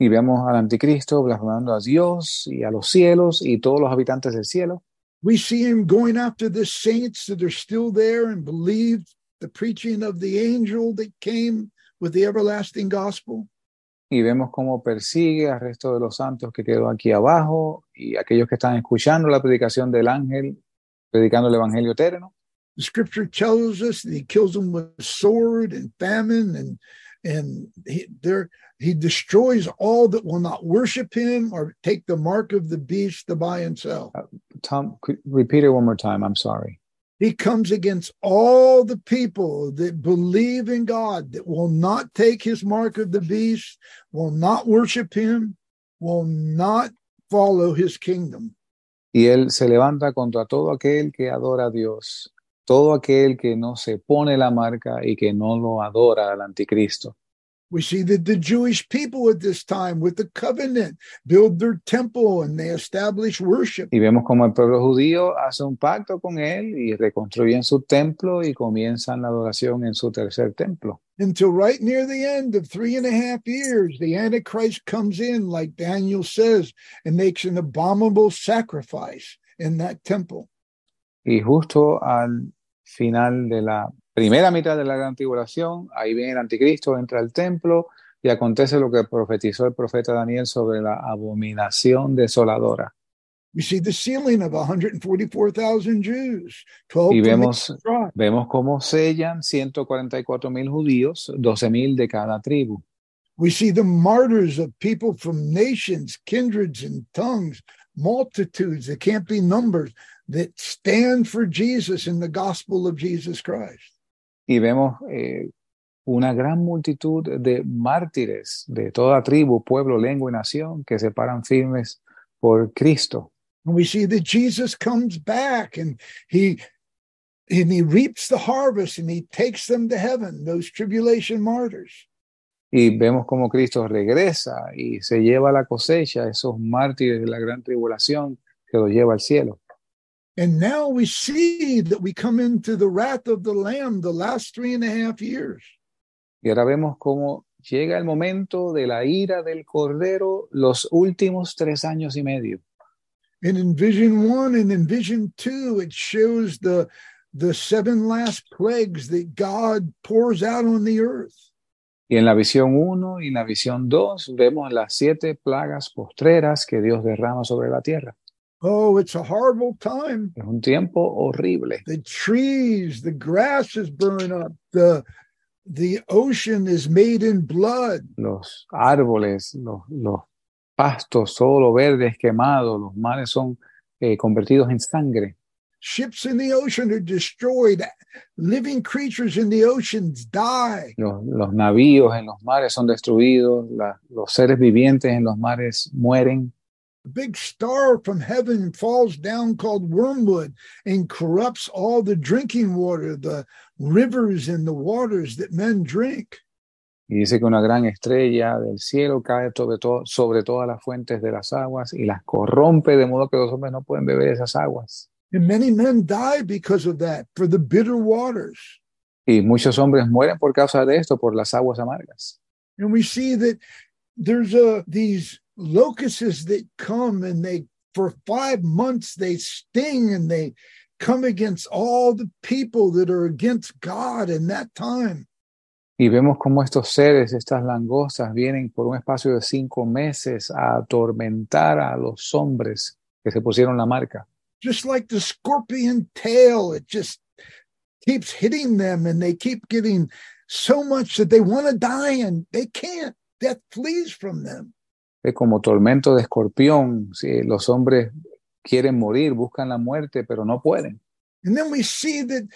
Y vemos al anticristo blasfemando a Dios y a los cielos y todos los habitantes del cielo. We see him going after the saints that are still there and believe the preaching of the angel that came with the everlasting gospel. Y vemos cómo persigue al resto de los santos que quedó aquí abajo y aquellos que están escuchando la predicación del ángel, predicando el evangelio eterno. The scripture tells us that he kills them with sword and famine and and he there he destroys all that will not worship him or take the mark of the beast to buy and sell. Uh, Tom, could- repeat it one more time. I'm sorry. He comes against all the people that believe in God, that will not take his mark of the beast, will not worship him, will not follow his kingdom. Y él se levanta contra todo aquel que adora a Dios, todo aquel que no se pone la marca y que no lo adora al anticristo. We see that the Jewish people at this time, with the covenant, build their temple and they establish worship. Y vemos como el pueblo judío hace un pacto con él y reconstruyen su templo y comienzan la adoración en su tercer templo. Until right near the end of three and a half years, the Antichrist comes in, like Daniel says, and makes an abominable sacrifice in that temple. Y justo al final de la primera mitad de la gran tribulación, ahí viene el anticristo, entra al templo y acontece lo que profetizó el profeta Daniel sobre la abominación desoladora. We see the sealing of 144,000 Jews, 12 Y vemos, vemos cómo sellan 144 mil judíos, 12 mil de cada tribu. We see the martyrs of people from nations, kindreds, and tongues, multitudes that can't be numbered, that stand for Jesus in the gospel of Jesus Christ. Y vemos eh, una gran multitud de mártires de toda tribu, pueblo, lengua y nación que se paran firmes por Cristo. And we see that Jesus comes back and he and he reaps the harvest and he takes them to heaven, those tribulation martyrs. Y vemos cómo Cristo regresa y se lleva la cosecha, esos mártires de la gran tribulación, que los lleva al cielo. And now we see that we come into the wrath of the Lamb the last three and a half years. Y ahora vemos cómo llega el momento de la ira del Cordero los últimos tres años y medio. And in vision one and in vision two, it shows the the seven last plagues that God pours out on the earth. Y en la visión 1 y en la visión 2 vemos las siete plagas postreras que Dios derrama sobre la tierra. Oh, it's a horrible time. Es un tiempo horrible. The trees, the grasses burn up, the the ocean is made in blood. Los árboles, los, los pastos, todo lo verde es quemado, los mares son eh, convertidos en sangre. Ships in the ocean are destroyed. Living creatures in the oceans die. Los, los navíos en los mares son destruidos, la- los seres vivientes en los mares mueren. A big star from heaven falls down called wormwood and corrupts all the drinking water, the rivers and the waters that men drink. Y dice que una gran estrella del cielo cae sobre, to- sobre todas las fuentes de las aguas y las corrompe de modo que los hombres no pueden beber esas aguas. And many men die because of that, for the bitter waters. Y muchos hombres mueren por causa de esto, por las aguas amargas. And we see that there's a these locusts that come and they for five months they sting and they come against all the people that are against God in that time. Y vemos cómo estos seres, estas langostas, vienen por un espacio de cinco meses a atormentar a los hombres que se pusieron la marca. Just like the scorpion tail, it just keeps hitting them and they keep getting so much that they want to die and they can't. Death flees from them. Como tormento de escorpión. ¿sí? Los hombres quieren morir, buscan la muerte, pero no pueden. And then we see that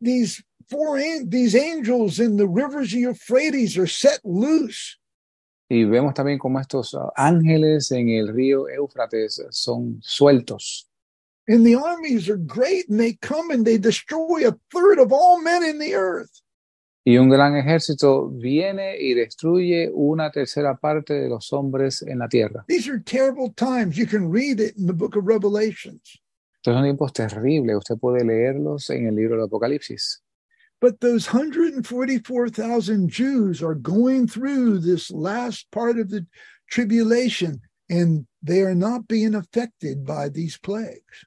these four these angels in the rivers of Euphrates are set loose. Y vemos también cómo estos uh, ángeles en el río Éufrates son sueltos. And the armies are great and they come and they destroy a third of all men in the earth. Y un gran ejército viene y destruye una tercera parte de los hombres en la tierra. These are terrible times. You can read it in the book of Revelations. Estos son tiempos terribles. Usted puede leerlos en el libro del Apocalipsis. But those 144,000 Jews are going through this last part of the tribulation and they are not being affected by these plagues.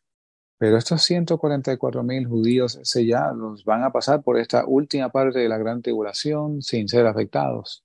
Pero estos 144 mil judíos sellados van a pasar por esta última parte de la gran tribulación sin ser afectados.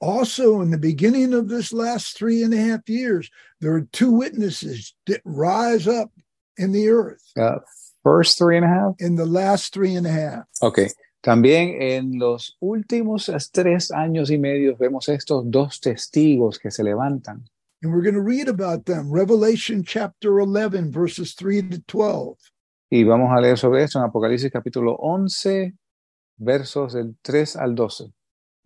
Also, in the beginning of this last three and a half years, there are two witnesses that rise up in the earth Uh, first three and a half. in the last three and a half. Ok. También en los últimos tres años y medio vemos estos dos testigos que se levantan. And we're going to read about them. Revelation chapter 11, verses 3 to 12. Y vamos a leer sobre esto en Apocalipsis capítulo 11, versos del 3 al 12.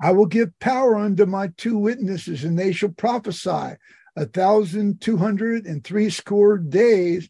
I will give power unto my two witnesses, and they shall prophesy a thousand two hundred and three score days,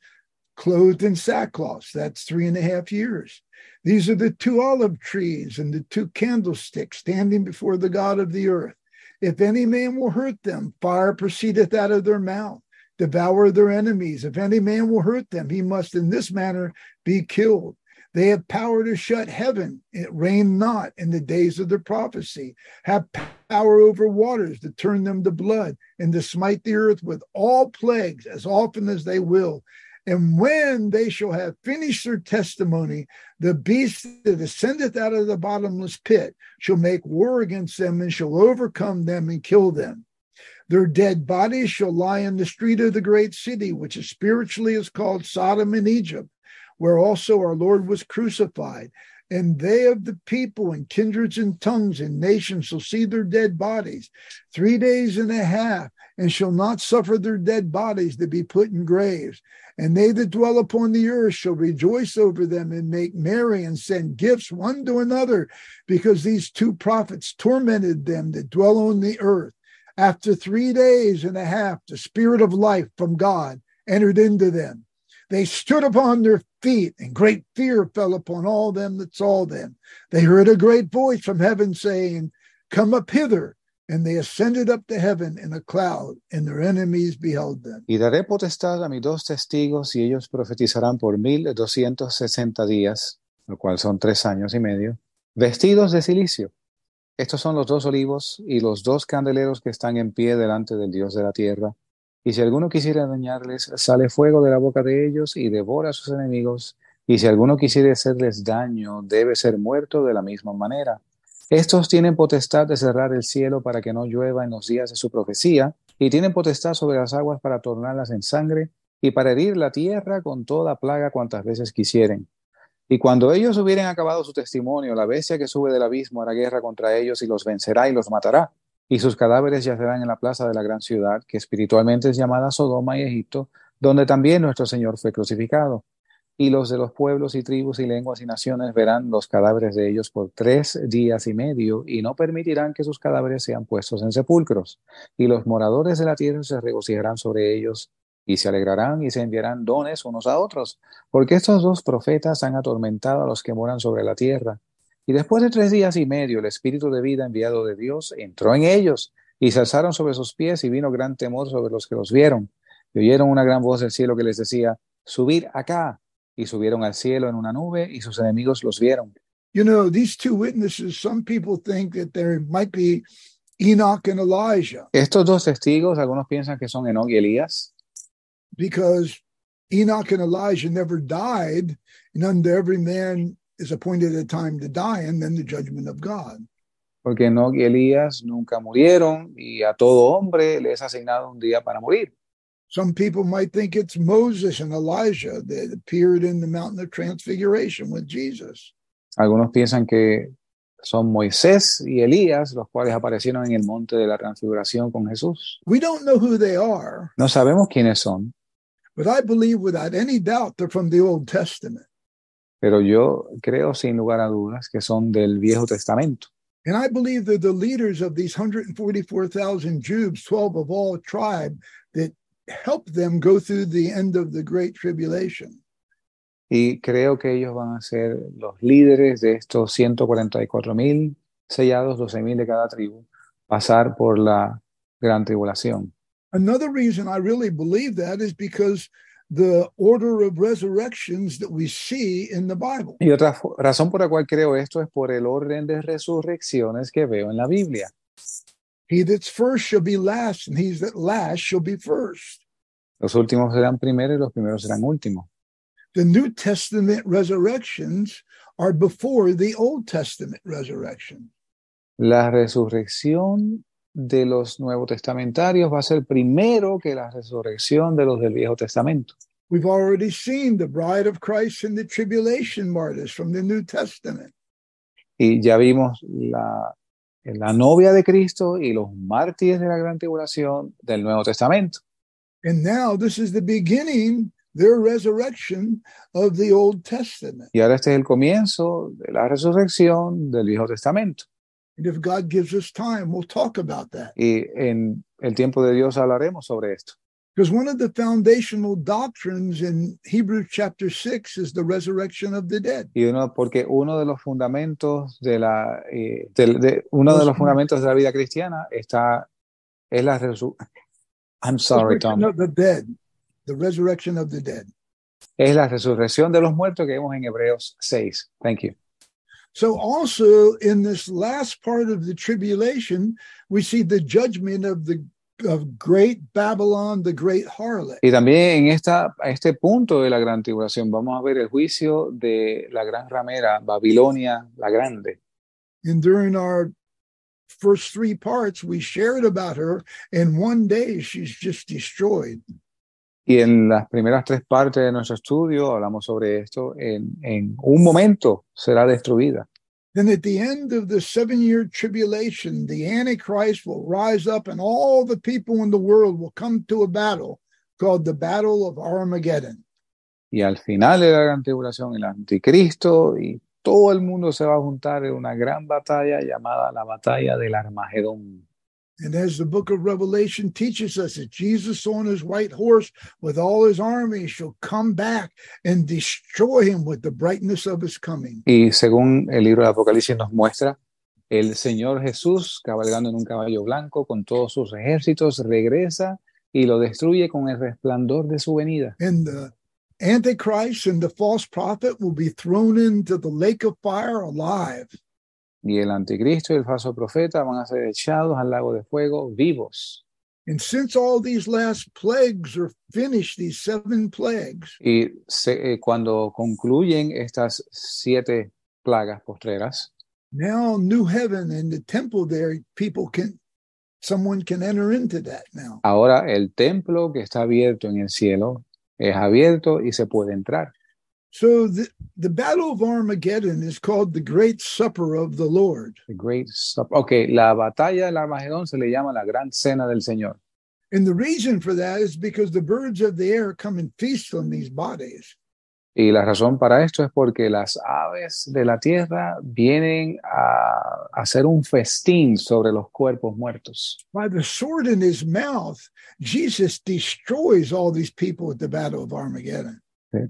clothed in sackcloth. That's three and a half years. These are the two olive trees and the two candlesticks standing before the God of the earth. If any man will hurt them, fire proceedeth out of their mouth, devour their enemies. If any man will hurt them, he must in this manner be killed. They have power to shut heaven, it rain not in the days of their prophecy, have power over waters to turn them to blood, and to smite the earth with all plagues as often as they will. And when they shall have finished their testimony, the beast that ascendeth out of the bottomless pit shall make war against them and shall overcome them and kill them. Their dead bodies shall lie in the street of the great city, which is spiritually is called Sodom and Egypt, where also our Lord was crucified. And they of the people and kindreds and tongues and nations shall see their dead bodies three days and a half, and shall not suffer their dead bodies to be put in graves. And they that dwell upon the earth shall rejoice over them and make merry and send gifts one to another, because these two prophets tormented them that dwell on the earth. After three days and a half, the spirit of life from God entered into them. They stood upon their feet, and great fear fell upon all them that saw them. They heard a great voice from heaven saying, Come up hither. And they ascended up to heaven in a cloud, and their enemies beheld them. Y daré potestad a mis dos testigos, y ellos profetizarán por mil doscientos sesenta días, lo cual son tres años y medio, vestidos de silicio. Estos son los dos olivos y los dos candeleros que están en pie delante del Dios de la tierra. Y si alguno quisiera dañarles, sale fuego de la boca de ellos y devora a sus enemigos. Y si alguno quisiera hacerles daño, debe ser muerto de la misma manera. Estos tienen potestad de cerrar el cielo para que no llueva en los días de su profecía, y tienen potestad sobre las aguas para tornarlas en sangre, y para herir la tierra con toda plaga cuantas veces quisieren. Y cuando ellos hubieren acabado su testimonio, la bestia que sube del abismo hará guerra contra ellos y los vencerá y los matará. Y sus cadáveres yacerán en la plaza de la gran ciudad, que espiritualmente es llamada Sodoma y Egipto, donde también nuestro Señor fue crucificado. Y los de los pueblos y tribus y lenguas y naciones verán los cadáveres de ellos por tres días y medio, y no permitirán que sus cadáveres sean puestos en sepulcros. Y los moradores de la tierra se regocijarán sobre ellos, y se alegrarán y se enviarán dones unos a otros, porque estos dos profetas han atormentado a los que moran sobre la tierra. Y después de tres días y medio, el Espíritu de vida enviado de Dios entró en ellos, y se alzaron sobre sus pies, y vino gran temor sobre los que los vieron. Y oyeron una gran voz del cielo que les decía, subid acá. Y subieron al cielo en una nube, y sus enemigos los vieron. You know, these two witnesses, some people think that there might be Enoch and Elijah Estos dos testigos, algunos piensan que son Enoch y Elías, because Enoch and Elijah never died, and unto every man is appointed a time to die, and then the judgment of God. porque Enoch y Elías nunca murieron, y a todo hombre le es asignado un día para morir. Some people might think it's Moses and Elijah that appeared in the mountain of transfiguration with Jesus. Algunos piensan que son Moisés y Elías, los cuales aparecieron en el monte de la transfiguración con Jesús. We don't know who they are, No sabemos quiénes son, but I believe without any doubt they're from the Old Testament. pero yo creo sin lugar a dudas que son del Viejo Testamento. And I believe that the leaders of these 144,000 Jews, 12 of all tribe, that helped them go through the end of the Great Tribulation. Y creo que ellos van a ser los líderes de estos 144 mil sellados, 12 mil de cada tribu, pasar por la gran tribulación. Another reason I really believe that is because the order of resurrections that we see in the Bible. Y otra razón por la cual creo esto es por el orden de resurrecciones que veo en la Biblia. He that's first shall be last, and he that last shall be first. Los últimos serán primeros y los primeros serán últimos. The New Testament resurrections are before the Old Testament resurrection. La resurrección de los nuevos testamentarios va a ser primero que la resurrección de los del Viejo Testamento. We've already seen the bride of Christ and the tribulation martyrs from the New Testament. Y ya vimos la, la novia de Cristo y los mártires de la gran tribulación del Nuevo Testamento. And now this is the beginning, their resurrection of the Old Testament. Y ahora este es el comienzo de la resurrección del Viejo Testamento. And if God gives us time, we'll talk about that. Y en el tiempo de Dios hablaremos sobre esto. Because one of the foundational doctrines in Hebrews chapter 6 is the resurrection of the dead. Y uno, porque uno de los fundamentos de la, eh, del- de, uno de los fundamentos de la vida cristiana está, es la resurrección. I'm sorry, Tom. The dead. The resurrection of the dead. Es la resurrección de los muertos que vemos en Hebreos 6. Thank you. So also in this last part of the tribulation, we see the judgment of the of great Babylon, the great harlot. Y también en esta, a este punto de la gran tribulación vamos a ver el juicio de la gran ramera, Babilonia la Grande. And during our first three parts, we shared about her, and one day she's just destroyed. Y en las primeras tres partes de nuestro estudio hablamos sobre esto. En, en un momento será destruida. Then at the end of the seven year tribulation, the Antichrist will rise up, and all the people in the world will come to a battle called the Battle of Armageddon. Y al final de la gran tribulación, el anticristo y todo el mundo se va a juntar en una gran batalla llamada la batalla del Armagedón. And as the book of Revelation teaches us, that Jesus on his white horse with all his army shall come back and destroy him with the brightness of his coming. Y según el libro de Apocalipsis nos muestra, el Señor Jesús, cabalgando en un caballo blanco con todos sus ejércitos, regresa y lo destruye con el resplandor de su venida. And the Antichrist and the false prophet will be thrown into the lake of fire alive. Y el anticristo y el falso profeta van a ser echados al lago de fuego vivos. And since all these last plagues are finished, these seven plagues, Y se- eh, cuando concluyen estas siete plagas postreras, now new heaven and the temple there, people can, someone can enter into that now. ahora el templo que está abierto en el cielo es abierto y se puede entrar. So the, the Battle of Armageddon is called the Great Supper of the Lord. The Great Supper. Ok, la batalla del Armagedón se le llama la gran cena del Señor. And the reason for that is because the birds of the air come and feast on these bodies. Y la razón para esto es porque las aves de la tierra vienen a hacer un festín sobre los cuerpos muertos. By the sword in his mouth, Jesus destroys all these people at the Battle of Armageddon.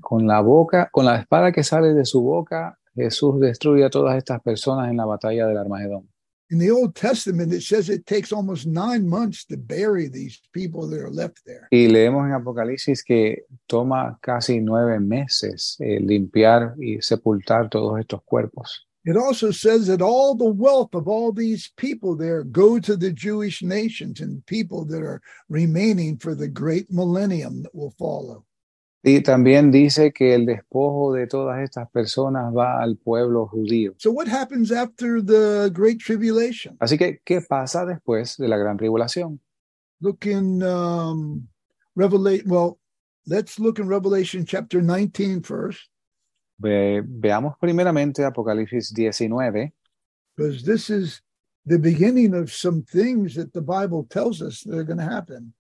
Con la boca, con la espada que sale de su boca, Jesús destruye a todas estas personas en la batalla del Armagedón. In the Old Testament, it says it takes almost nine months to bury these people that are left there. Y leemos en Apocalipsis que toma casi nueve meses eh, limpiar y sepultar todos estos cuerpos. It also says that all the wealth of all these people there go to the Jewish nations and people that are remaining for the great millennium that will follow. Y también dice que el despojo de todas estas personas va al pueblo judío. So, what happens after the Great Tribulation? Así que, ¿qué pasa después de la gran tribulación? Look in um, Revelation. Well, let's look in Revelation chapter 19 first, Ve- veamos primeramente Apocalipsis 19, because this is the beginning of some things that the Bible tells us that are going to happen.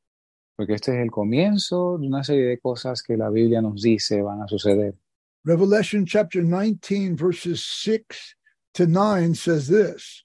Porque este es el comienzo de una serie de cosas que la Biblia nos dice van a suceder. Revelation chapter 19, verses 6 to 9 says this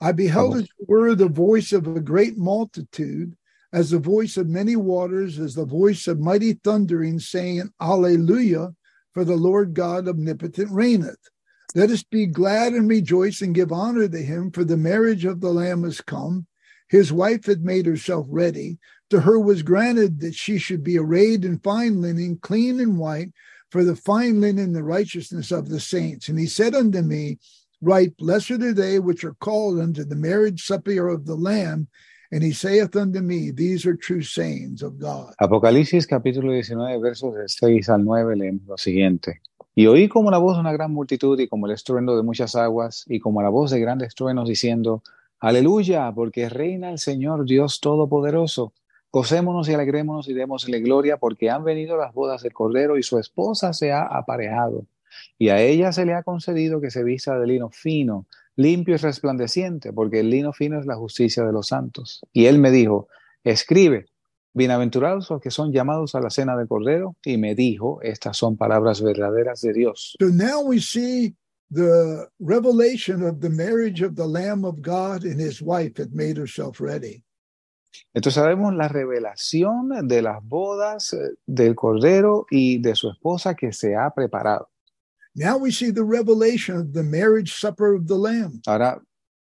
I beheld as it were the voice of a great multitude, as the voice of many waters, as the voice of mighty thundering, saying, Alleluia, for the Lord God omnipotent reigneth. Let us be glad and rejoice and give honor to him, for the marriage of the Lamb is come. His wife had made herself ready. To her was granted that she should be arrayed in fine linen, clean and white, for the fine linen, the righteousness of the saints. And he said unto me, Right, blessed are they which are called unto the marriage supper of the Lamb. And he saith unto me, These are true sayings of God. Apocalipsis capítulo 19 versos del 6 al 9 leemos lo siguiente. Y oí como la voz de una gran multitud y como el estruendo de muchas aguas y como la voz de grandes truenos diciendo, Aleluya, porque reina el Señor Dios Todopoderoso. Gocémonos y alegrémonos y démosle gloria porque han venido las bodas del Cordero y su esposa se ha aparejado. Y a ella se le ha concedido que se vista de lino fino, limpio y resplandeciente, porque el lino fino es la justicia de los santos. Y él me dijo, escribe, bienaventurados los que son llamados a la cena del Cordero. Y me dijo, estas son palabras verdaderas de Dios. So now we see the revelation of the marriage of the Lamb of God and his wife had made herself ready. Entonces sabemos la revelación de las bodas eh, del Cordero y de su esposa que se ha preparado. Now we see the revelation of the marriage supper of the Lamb. Ahora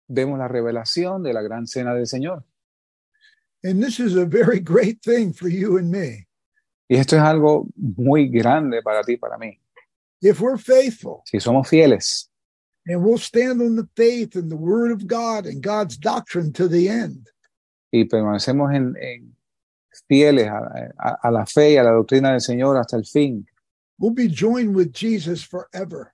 vemos la revelación de la gran cena del Señor. And this is a very great thing for you and me. Y esto es algo muy grande para ti para mí. If we're faithful Si somos fieles. and we'll stand on the faith and the word of God and God's doctrine to the end, y permanecemos en, en fieles a, a- a la fe y a la doctrina del Señor hasta el fin, we'll be joined with Jesus forever.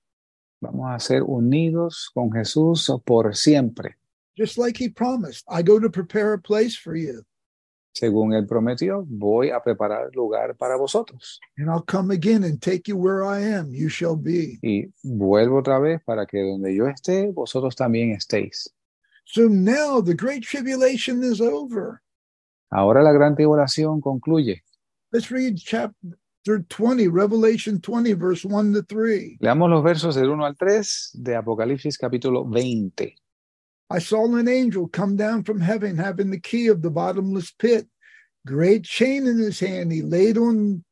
vamos a ser unidos con Jesús por siempre, Just like he promised, I go to prepare a place for you, según Él prometió. Voy a preparar lugar para vosotros and I'll come again and take you where I am. You shall be. y vuelvo otra vez para que donde yo esté, vosotros también estéis. So now the great tribulation is over. Ahora la gran tribulación concluye. Let's read chapter 20, Revelation 20, verse 1 to 3. Leamos los versos del 1 al 3 de Apocalipsis capítulo 20. I saw an angel come down from heaven having the key of the bottomless pit, great chain in his hand. He laid on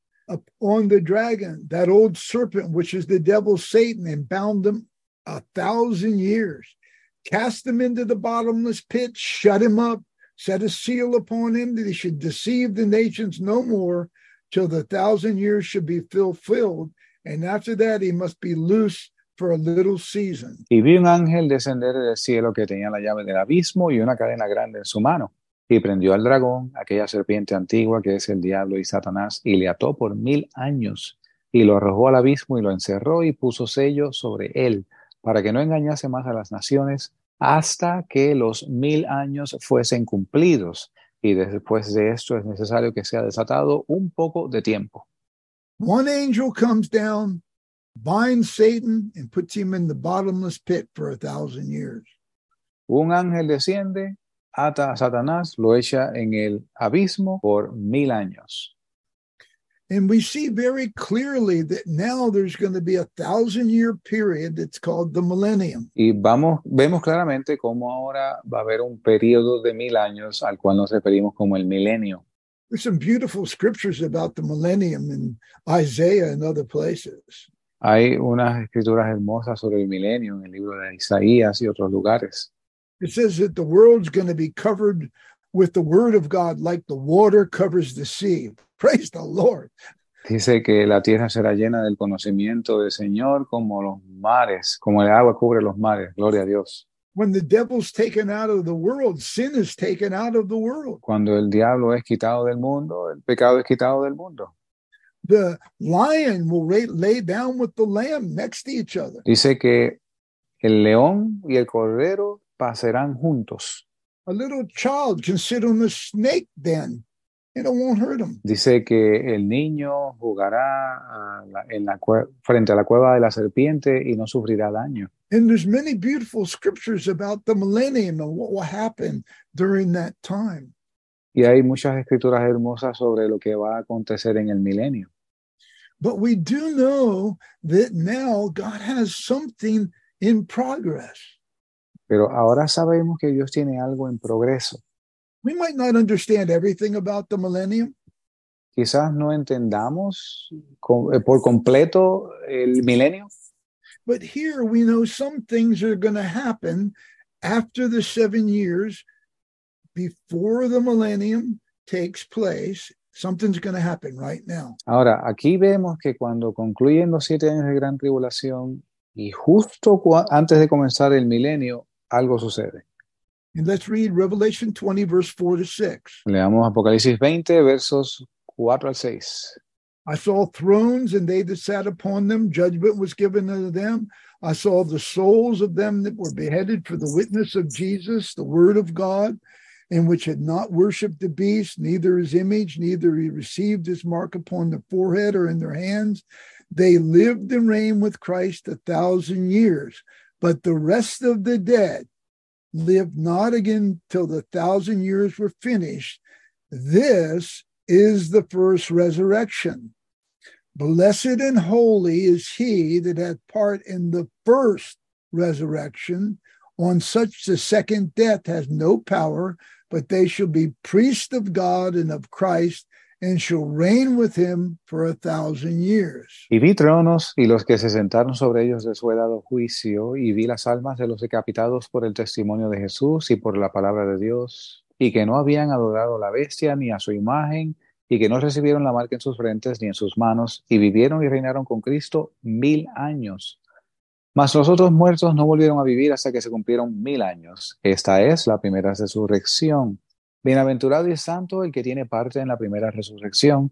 on the dragon, that old serpent, which is the devil Satan, and bound him a thousand years, cast him into the bottomless pit, shut him up, set a seal upon him that he should deceive the nations no more till the thousand years should be fulfilled. And after that, he must be loose for a little season. Y vi un ángel descender del cielo que tenía la llave del abismo y una cadena grande en su mano. Y prendió al dragón, aquella serpiente antigua que es el diablo y Satanás, y le ató por mil años, y lo arrojó al abismo y lo encerró y puso sello sobre él, para que no engañase más a las naciones, hasta que los mil años fuesen cumplidos. Y después de esto es necesario que sea desatado un poco de tiempo. One angel comes down, binds Satan, and puts him in the bottomless pit for a thousand years. Un ángel desciende, ata a Satanás, lo echa en el abismo por mil años. And we see very clearly that now there's going to be a thousand year period that's called the millennium. Y vamos, vemos claramente cómo ahora va a haber un periodo de mil años al cual nos referimos como el milenio. There's some beautiful scriptures about the millennium in Isaiah and other places. Hay unas escrituras hermosas sobre el milenio en el libro de Isaías y otros lugares. It says that the world's going to be covered with the word of God like the water covers the sea. Praise the Lord. Dice que la tierra será llena del conocimiento del Señor como los mares, como el agua cubre los mares. Gloria a Dios. When the devil's taken out of the world, sin is taken out of the world. Cuando el diablo es quitado del mundo, el pecado es quitado del mundo. The lion will lay, lay down with the lamb next to each other. Dice que el león y el cordero pasarán juntos. A little child can sit on the snake den and it won't hurt him. Dice que el niño jugará a la- en la cue- frente a la cueva de la serpiente y no sufrirá daño. And there's many beautiful scriptures about the millennium and what will happen during that time. Y hay muchas escrituras hermosas sobre lo que va a acontecer en el milenio. But we do know that now God has something in progress. Pero ahora sabemos que Dios tiene algo en progreso. We might not understand everything about the millennium, Quizás no entendamos eh, por completo el milenio, but here we know some things are going to happen after the seven years before the millennium takes place. Something's going to happen right now. Ahora, aquí vemos que cuando concluyen los siete años de gran tribulación y justo antes de comenzar el milenio, algo sucede. And let's read Revelation 20, verse 4 to 6. Leamos Apocalipsis 20, versos 4 al 6. I saw thrones and they that sat upon them, judgment was given unto them. I saw the souls of them that were beheaded for the witness of Jesus, the word of God, and which had not worshipped the beast, neither his image, neither he received his mark upon the forehead or in their hands. They lived and reigned with Christ a thousand years. But the rest of the dead lived not again till the thousand years were finished. This is the first resurrection. Blessed and holy is he that hath part in the first resurrection. On such the second death has no power, but they shall be priests of God and of Christ, and shall reign with him for a thousand years. Y vi tronos y los que se sentaron sobre ellos les fue dado juicio, y vi las almas de los decapitados por el testimonio de Jesús y por la palabra de Dios, y que no habían adorado a la bestia ni a su imagen, y que no recibieron la marca en sus frentes ni en sus manos, y vivieron y reinaron con Cristo mil años. Mas los otros muertos no volvieron a vivir hasta que se cumplieron mil años. Esta es la primera resurrección. Bienaventurado y santo el que tiene parte en la primera resurrección.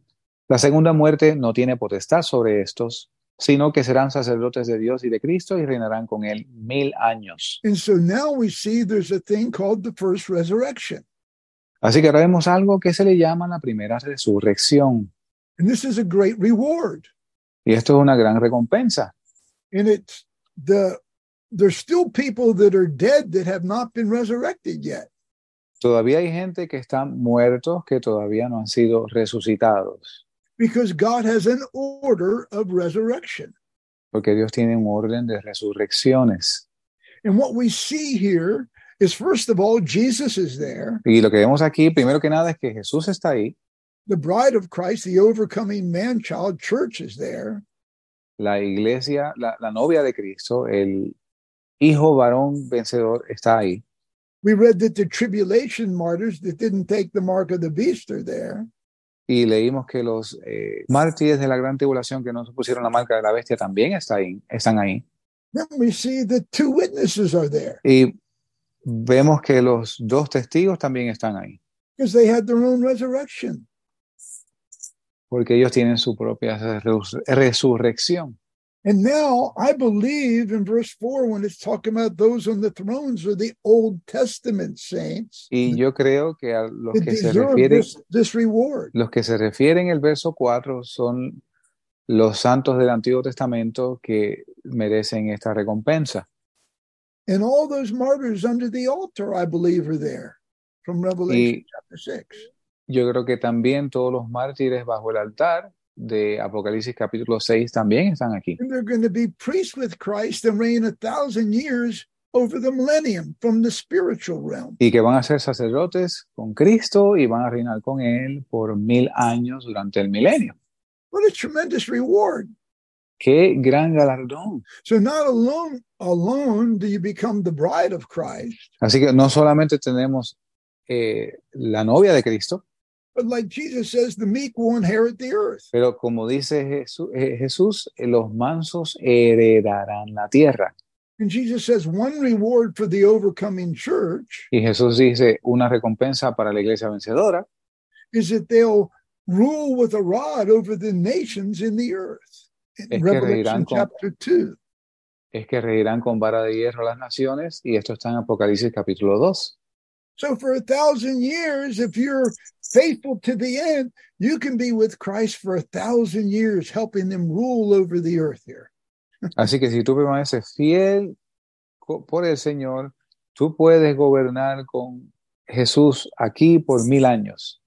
La segunda muerte no tiene potestad sobre estos, sino que serán sacerdotes de Dios y de Cristo y reinarán con él mil años. And so now we see there's a thing called the first resurrection. Así que ahora vemos algo que se le llama la primera resurrección. And this is a great reward. Y esto es una gran recompensa. And it's the there's still people that are dead that have not been resurrected yet. Todavía hay gente que están muertos que todavía no han sido resucitados, because God has an order of resurrection. porque Dios tiene un orden de resurrecciones. And what we see here is, first of all, Jesus is there, Y lo que vemos aquí, primero que nada, es que Jesús está ahí, the bride of Christ, the overcoming man child church is there, la iglesia, la, la novia de Cristo, el hijo varón vencedor está ahí. We read that the tribulation martyrs that didn't take the mark of the beast are there. Y leímos que los eh, mártires de la gran tribulación que no se pusieron la marca de la bestia también está ahí, están ahí. Then we see that two witnesses are there Y vemos que los dos testigos también están ahí, because they had their own resurrection. Porque ellos tienen su propia res- resurrección. And now I believe in verse 4 when it's talking about those on the thrones are the Old Testament saints Y yo creo que a los que se refieren, this, this reward. los que se refieren el verso 4 son los santos del Antiguo Testamento que merecen esta recompensa. And all those martyrs under the altar, I believe, are there from Revelation Y chapter 6. Yo creo que también todos los mártires bajo el altar de Apocalipsis capítulo 6 también están aquí. And they're going to be priests with Christ and reign a thousand years over the millennium from the spiritual realm. y que van a ser sacerdotes con Cristo y van a reinar con Él por mil años durante el milenio. What a tremendous reward. ¡Qué gran galardón! So not alone alone do you become the bride of Christ, Así que no solamente tenemos eh, la novia de Cristo, but like Jesus says, the meek will inherit the earth. pero como dice Jesús, eh, Jesús, eh, los mansos heredarán la tierra. And Jesus says one reward for the overcoming church Y Jesús dice una recompensa para la iglesia vencedora is that they'll rule with a rod over the nations in the earth. In Es que Revelation con- chapter 2. es que reirán con vara de hierro las naciones y esto está en Apocalipsis capítulo 2. So for a thousand years, if you're faithful to the end, you can be with Christ for a thousand years, helping them rule over the earth here. Así que si tú permaneces fiel por el Señor, tú puedes gobernar con Jesús aquí por mil años.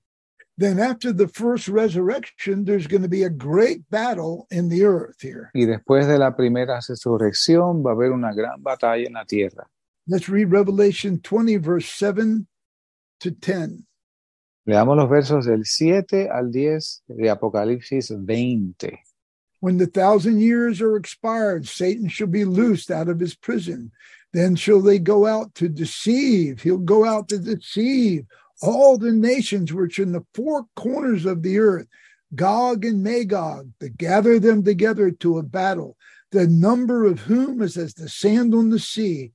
Then after the first resurrection, there's going to be a great battle in the earth here. Y después de la primera resurrección va a haber una gran batalla en la tierra. Let's read Revelation 20, verse 7 to 10. Leamos los versos del 7 al 10 de Apocalipsis 20. When the thousand years are expired, Satan shall be loosed out of his prison. Then shall they go out to deceive. He'll go out to deceive all the nations which are in the four corners of the earth, Gog and Magog, to gather them together to a battle, the number of whom is as the sand on the sea.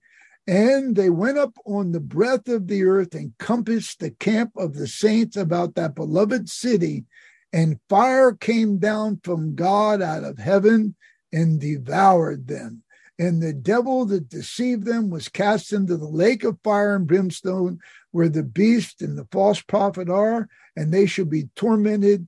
And they went up on the breadth of the earth and compassed the camp of the saints about that beloved city. And fire came down from God out of heaven and devoured them. And the devil that deceived them was cast into the lake of fire and brimstone, where the beast and the false prophet are, and they shall be tormented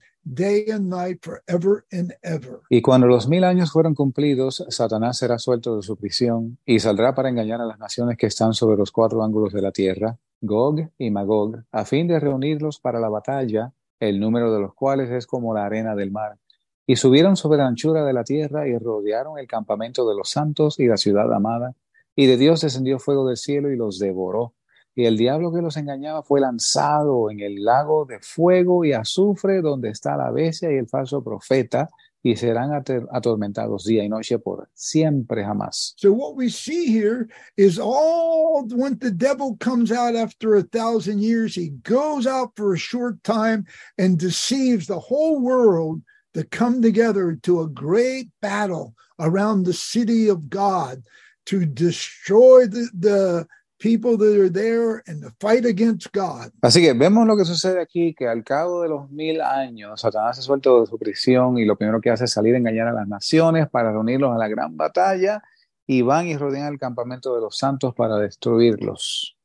Y cuando los mil años fueron cumplidos, Satanás será suelto de su prisión y saldrá para engañar a las naciones que están sobre los cuatro ángulos de la tierra, Gog y Magog, a fin de reunirlos para la batalla, el número de los cuales es como la arena del mar. Y subieron sobre la anchura de la tierra y rodearon el campamento de los santos y la ciudad amada. Y de Dios descendió fuego del cielo y los devoró. Y el diablo que los engañaba fue lanzado en el lago de fuego y azufre donde está la bestia y el falso profeta, y serán atormentados día y noche por siempre jamás. So what we see here is all when the devil comes out after a thousand years, he goes out for a short time and deceives the whole world to come together to a great battle around the city of God to destroy the, the people that are there and to fight against God. Así que vemos lo que sucede aquí, que al cabo de los mil años, Satanás es suelto de su prisión y lo primero que hace es salir a engañar a las naciones para reunirlos a la gran batalla y van y rodean el campamento de los santos para destruirlos.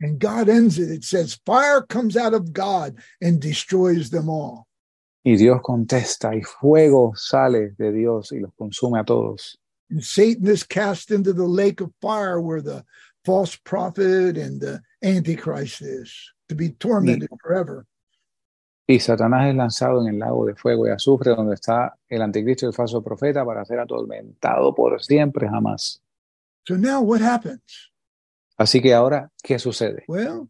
And God ends it. It says, fire comes out of God and destroys them all. Y Dios contesta y fuego sale de Dios y los consume a todos. And Satan is cast into the lake of fire where the false prophet and the antichrist is to be tormented forever. Y Satanás es lanzado en el lago de fuego y azufre donde está el anticristo y el falso profeta para ser atormentado por siempre jamás. So now what happens? Así que ahora, ¿qué sucede? Well,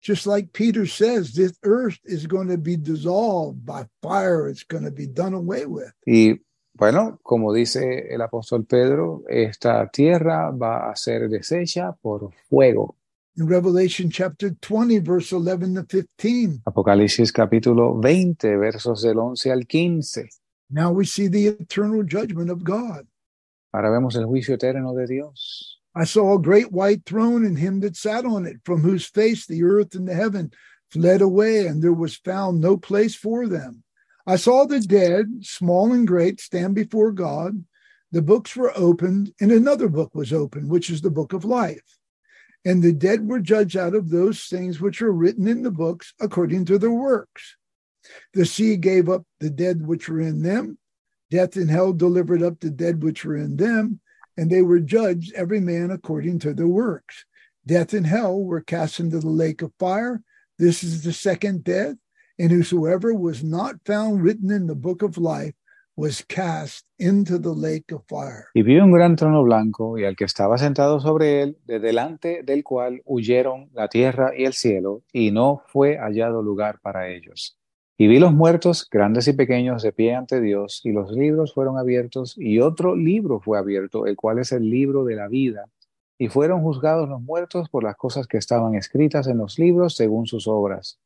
just like Peter says, this earth is going to be dissolved by fire. It's going to be done away with. Y bueno, como dice el apóstol Pedro, esta tierra va a ser deshecha por fuego. In Revelation chapter 20, verse 11 to 15, Apocalipsis capítulo 20, versos del 11 al 15. now we see the eternal judgment of God. Ahora vemos el juicio eterno de Dios. I saw a great white throne and him that sat on it, from whose face the earth and the heaven fled away, and there was found no place for them. I saw the dead, small and great, stand before God. The books were opened, and another book was opened, which is the book of life. And the dead were judged out of those things which are written in the books according to their works. The sea gave up the dead which were in them. Death and hell delivered up the dead which were in them, and they were judged every man according to their works. Death and hell were cast into the lake of fire. This is the second death, whosoever was not found written in the book of life was cast into the lake of fire. Y vi un gran trono blanco y al que estaba sentado sobre él, de delante del cual huyeron la tierra y el cielo, y no fue hallado lugar para ellos. Y vi los muertos, grandes y pequeños, de pie ante Dios, y los libros fueron abiertos, y otro libro fue abierto, el cual es el libro de la vida. Y fueron juzgados los muertos por las cosas que estaban escritas en los libros según sus obras.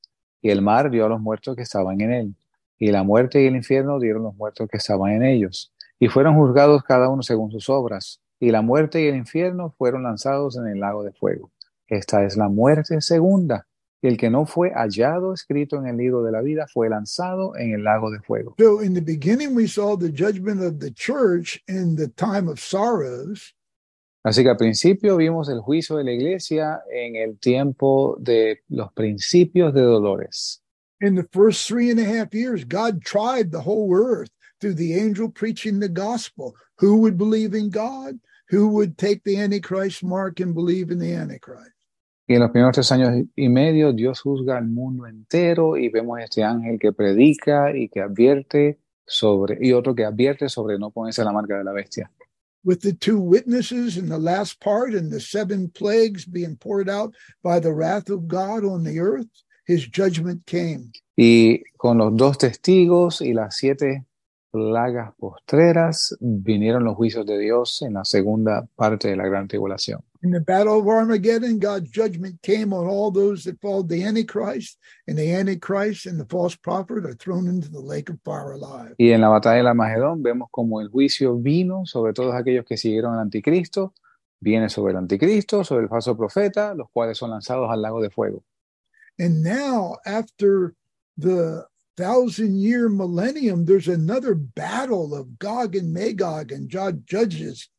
Y el mar dio a los muertos que estaban en él. Y la muerte y el infierno dieron los muertos que estaban en ellos. Y fueron juzgados cada uno según sus obras. Y la muerte y el infierno fueron lanzados en el lago de fuego. Esta es la muerte segunda. Y el que no fue hallado escrito en el libro de la vida fue lanzado en el lago de fuego. So in the beginning, we saw the judgment of the church in the time of sorrows. Así que al principio vimos el juicio de la iglesia en el tiempo de los principios de dolores. In the first three and a half years, God tried the whole earth through the angel preaching the gospel. Who would believe in God? Who would take the Antichrist mark and believe in the Antichrist? Y en los primeros tres años y medio, Dios juzga al mundo entero y vemos este ángel que predica y que advierte sobre, y otro que advierte sobre no ponerse la marca de la bestia. With the two witnesses in the last part and the seven plagues being poured out by the wrath of God on the earth, his judgment came. Y con los dos testigos y las siete plagas postreras vinieron los juicios de Dios en la segunda parte de la gran tribulación. In the battle of Armageddon, God's judgment came on all those that followed the Antichrist, and the Antichrist and the false prophet are thrown into the lake of fire alive. Y en la batalla de la Magedón vemos como el juicio vino sobre todos aquellos que siguieron al anticristo, viene sobre el anticristo, sobre el falso profeta, los cuales son lanzados al lago de fuego. And now, after the thousand year millennium, there's another battle of Gog and Magog, and God judges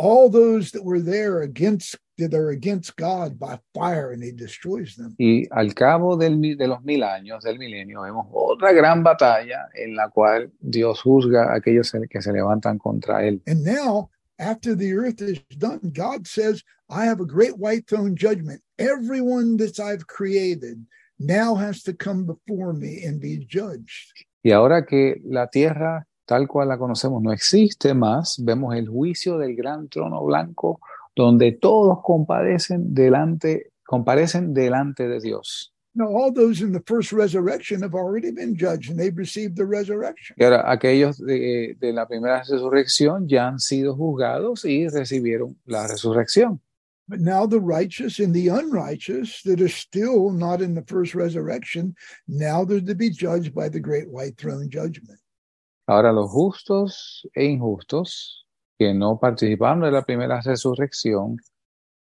all those that were there against that are against God by fire, and he destroys them. Y al cabo del de los mil años, del milenio, vemos otra gran batalla en la cual Dios juzga a aquellos que se levantan contra él. And now, after the earth is done, God says, I have a great white throne judgment. Everyone that I've created now has to come before me and be judged. Y ahora que la tierra tal cual la conocemos no existe más, vemos el juicio del gran trono blanco donde todos compadecen delante, comparecen delante de Dios. Now, all those in the first resurrection have already been judged and they've received the resurrection. Y ahora aquellos de, de la primera resurrección ya han sido juzgados y recibieron la resurrección. But now the righteous and the unrighteous that are still not in the first resurrection, now they're to be judged by the great white throne judgment. Ahora los justos e injustos que no participaron de la primera resurrección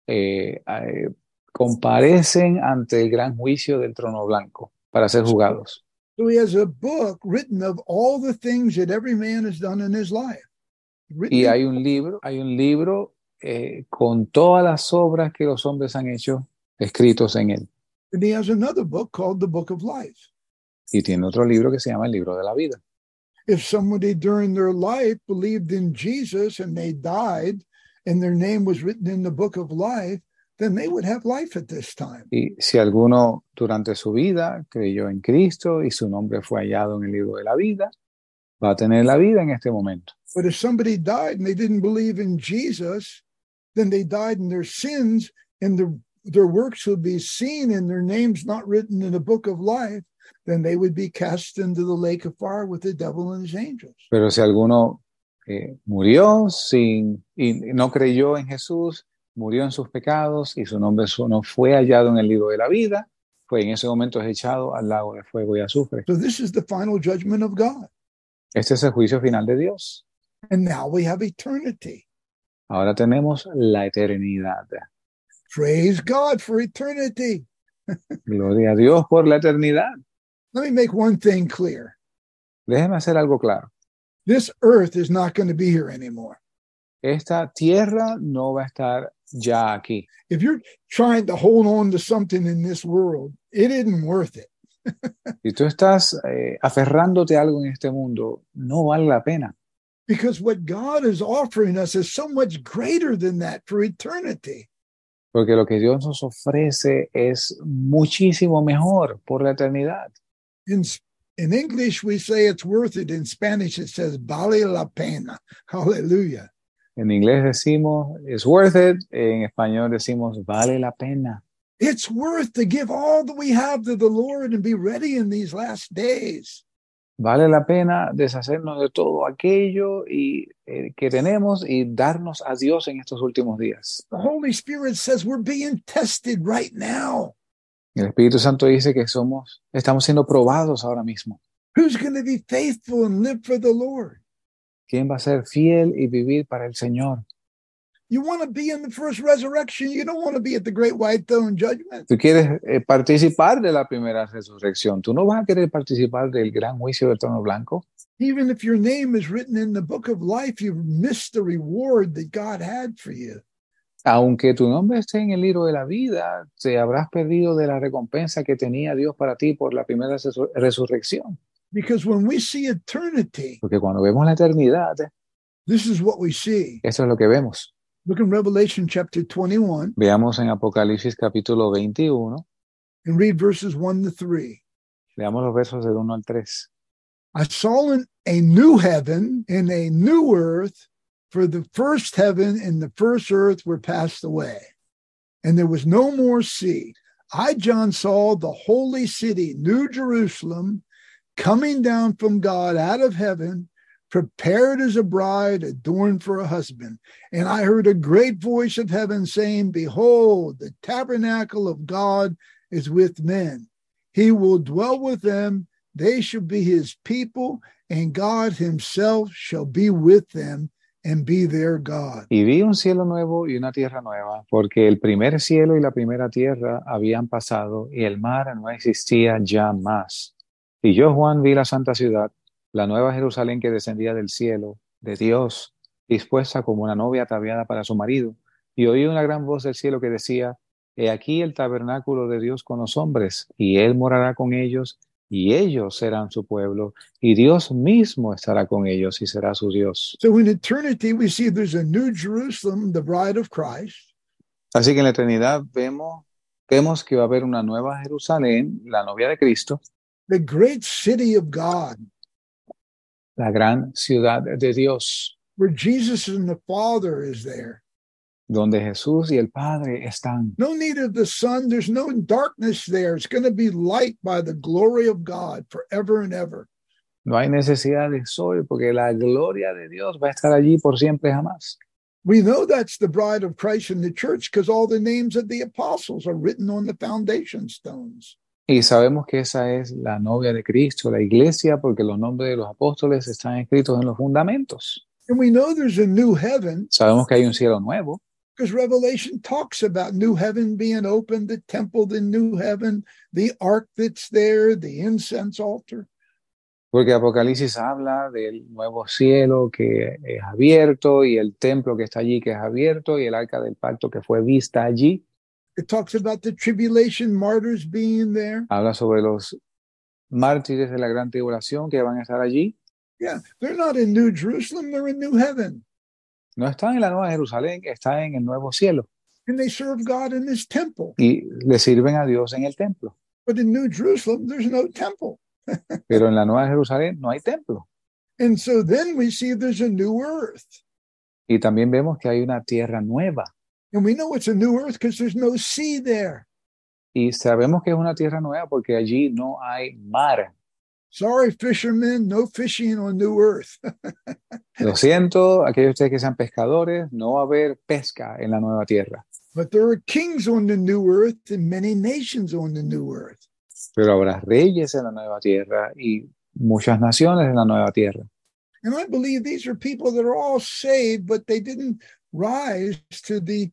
eh, eh, comparecen ante el gran juicio del trono blanco para ser juzgados. So he has a book written of all the things that every man has done in his life. Written Y hay un libro, hay un libro eh, con todas las obras que los hombres han hecho escritos en él. And he has another book called the Book of Life. Y tiene otro libro que se llama el libro de la vida. If somebody during their life believed in Jesus and they died and their name was written in the Book of Life, then they would have life at this time. Y si alguno durante su vida creyó en Cristo y su nombre fue hallado en el libro de la vida, va a tener la vida en este momento. But if somebody died and they didn't believe in Jesus, then they died in their sins and their, their works would be seen and their names not written in the book of life, then they would be cast into the lake of fire with the devil and his angels. Pero si alguno eh, murió sin y no creyó en Jesús, murió en sus pecados y su nombre no fue hallado en el libro de la vida, fue en ese momento es echado al lago de fuego y azufre. So this is the final judgment of God. Este es el juicio final de Dios. And now we have eternity. Ahora tenemos la eternidad. Praise God for eternity. Gloria a Dios por la eternidad. Let me make one thing clear. Déjeme hacer algo claro. This earth is not going to be here anymore. Esta tierra no va a estar ya aquí. If you're trying to hold on to something in this world, it isn't worth it. Si tú estás eh, aferrándote a algo en este mundo, no vale la pena. because what God is offering us is so much greater than that for eternity. Porque lo que Dios nos ofrece es muchísimo mejor por la eternidad. In, in English, we say it's worth it. In Spanish, it says vale la pena. Hallelujah. En inglés decimos it's worth it, en español decimos vale la pena. It's worth to give all that we have to the Lord and be ready in these last days. Vale la pena deshacernos de todo aquello y, eh, que tenemos y darnos a Dios en estos últimos días. The Holy Spirit says we're being tested right now. El Espíritu Santo dice que somos, estamos siendo probados ahora mismo. Who's going to be faithful and live for the Lord? ¿Quién va a ser fiel y vivir para el Señor? You want to be in the first resurrection. You don't want to be at the great white throne judgment. Tú quieres eh, participar de la primera resurrección. Tú no vas a querer participar del gran juicio del trono blanco. Even if your name is written in the book of life, you've missed the reward that God had for you. Aunque tu nombre esté en el libro de la vida, te habrás perdido de la recompensa que tenía Dios para ti por la primera resu- resurrección. Because when we see eternity, Porque cuando vemos la eternidad, this is what we see. eso es lo que vemos. Look in Revelation chapter 21 Veamos en Apocalipsis capítulo 21, and read verses 1 to 3. leamos los versos del 1 al 3. I saw in a new heaven and a new earth, for the first heaven and the first earth were passed away, and there was no more sea. I, John, saw the holy city, New Jerusalem, coming down from God out of heaven, prepared as a bride adorned for a husband. And I heard a great voice of heaven saying, Behold, the tabernacle of God is with men. He will dwell with them. They shall be his people, and God himself shall be with them Y vi un cielo nuevo y una tierra nueva, porque el primer cielo y la primera tierra habían pasado y el mar no existía ya más. Y yo, Juan, vi la santa ciudad, la nueva Jerusalén que descendía del cielo, de Dios, dispuesta como una novia ataviada para su marido. Y oí una gran voz del cielo que decía, He aquí el tabernáculo de Dios con los hombres, y él morará con ellos, y ellos serán su pueblo, y Dios mismo estará con ellos y será su Dios. So in eternity, we see there's a new Jerusalem, the bride of Christ. Así que en la eternidad vemos, vemos que va a haber una nueva Jerusalén, la novia de Cristo, the great city of God, la gran ciudad de Dios, where Jesus and the Father is there. Donde Jesús y el Padre están. No need of the sun. There's no darkness there. It's going to be light by the glory of God forever and ever. No hay necesidad de sol porque la gloria de Dios va a estar allí por siempre jamás. We know that's the bride of Christ in the church because all the names of the apostles are written on the foundation stones. Y sabemos que esa es la novia de Cristo, la iglesia, porque los nombres de los apóstoles están escritos en los fundamentos. And we know there's a new heaven Sabemos que hay un cielo nuevo, because Revelation talks about new heaven being opened, the temple, the new heaven, the ark that's there, the incense altar. porque Apocalipsis habla del nuevo cielo que es abierto y el templo que está allí que es abierto y el arca del pacto que fue vista allí. It talks about the tribulation martyrs being there. Habla sobre los mártires de la gran tribulación que van a estar allí. Yeah, they're not in New Jerusalem, they're in New Heaven. No están en la nueva Jerusalén, están en el nuevo cielo And they serve God in this temple. y le sirven a Dios en el templo. But in New Jerusalem, there's no temple. Pero en la nueva Jerusalén no hay templo. And so then we see there's a new earth. Y también vemos que hay una tierra nueva. And we know it's a new earth because there's no sea there. Y sabemos que es una tierra nueva porque allí no hay mar. Sorry, fishermen, no fishing on new earth. Lo siento, aquellos de ustedes que sean pescadores, no va a haber pesca en la nueva tierra. but there are kings on the new earth and many nations on the new earth. Pero habrá reyes en la nueva tierra y muchas naciones en la nueva tierra. And I believe these are people that are all saved, but they didn't rise to the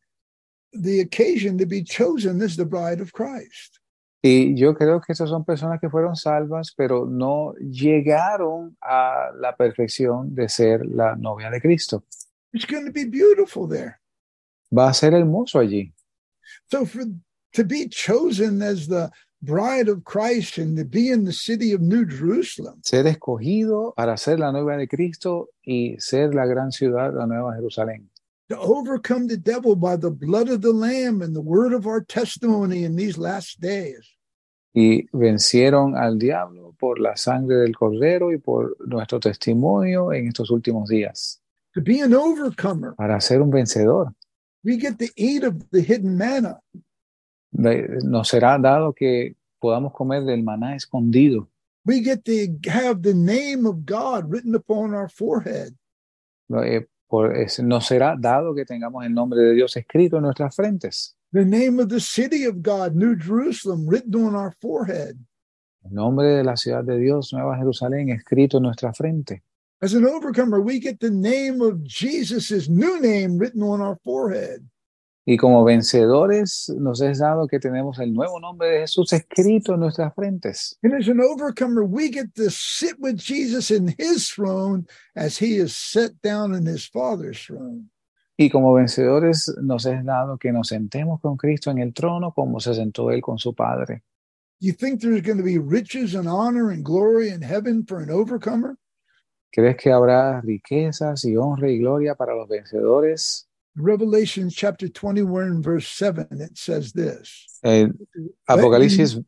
the occasion to be chosen as the bride of Christ. Y yo creo que estas son personas que fueron salvas, pero no llegaron a la perfección de ser la novia de Cristo. It's going to be beautiful there. Va a ser hermoso allí. So for to be chosen as the bride of Christ and to be in the city of New Jerusalem, Ser escogido para ser la novia de Cristo y ser la gran ciudad, la nueva Jerusalén. To overcome the devil by the blood of the Lamb and the word of our testimony in these last days. Y vencieron al diablo por la sangre del cordero y por nuestro testimonio en estos últimos días. To be an overcomer, Para ser un vencedor, we get to eat of the hidden manna. nos será dado que podamos comer del maná escondido. We get to have the name of God written upon our forehead. Eh, por- es- nos será dado que tengamos el nombre de Dios escrito en nuestras frentes. The name of the city of God, New Jerusalem, written on our forehead. El nombre de la ciudad de Dios, Nueva Jerusalén, escrito en nuestra frente. As an overcomer, we get the name of Jesus' new name written on our forehead. Y como vencedores nos es dado que tenemos el nuevo nombre de Jesús escrito en nuestras frentes. And as an overcomer, we get to sit with Jesus in his throne as he is set down in his Father's throne. Y como vencedores nos es dado que nos sentemos con Cristo en el trono como se sentó Él con su Padre. You think there's going to be riches and honor and glory in heaven for an overcomer? ¿Crees que habrá riquezas y honra y gloria para los vencedores? Revelation chapter 21, verse 7, it says this. Eh, Apocalipsis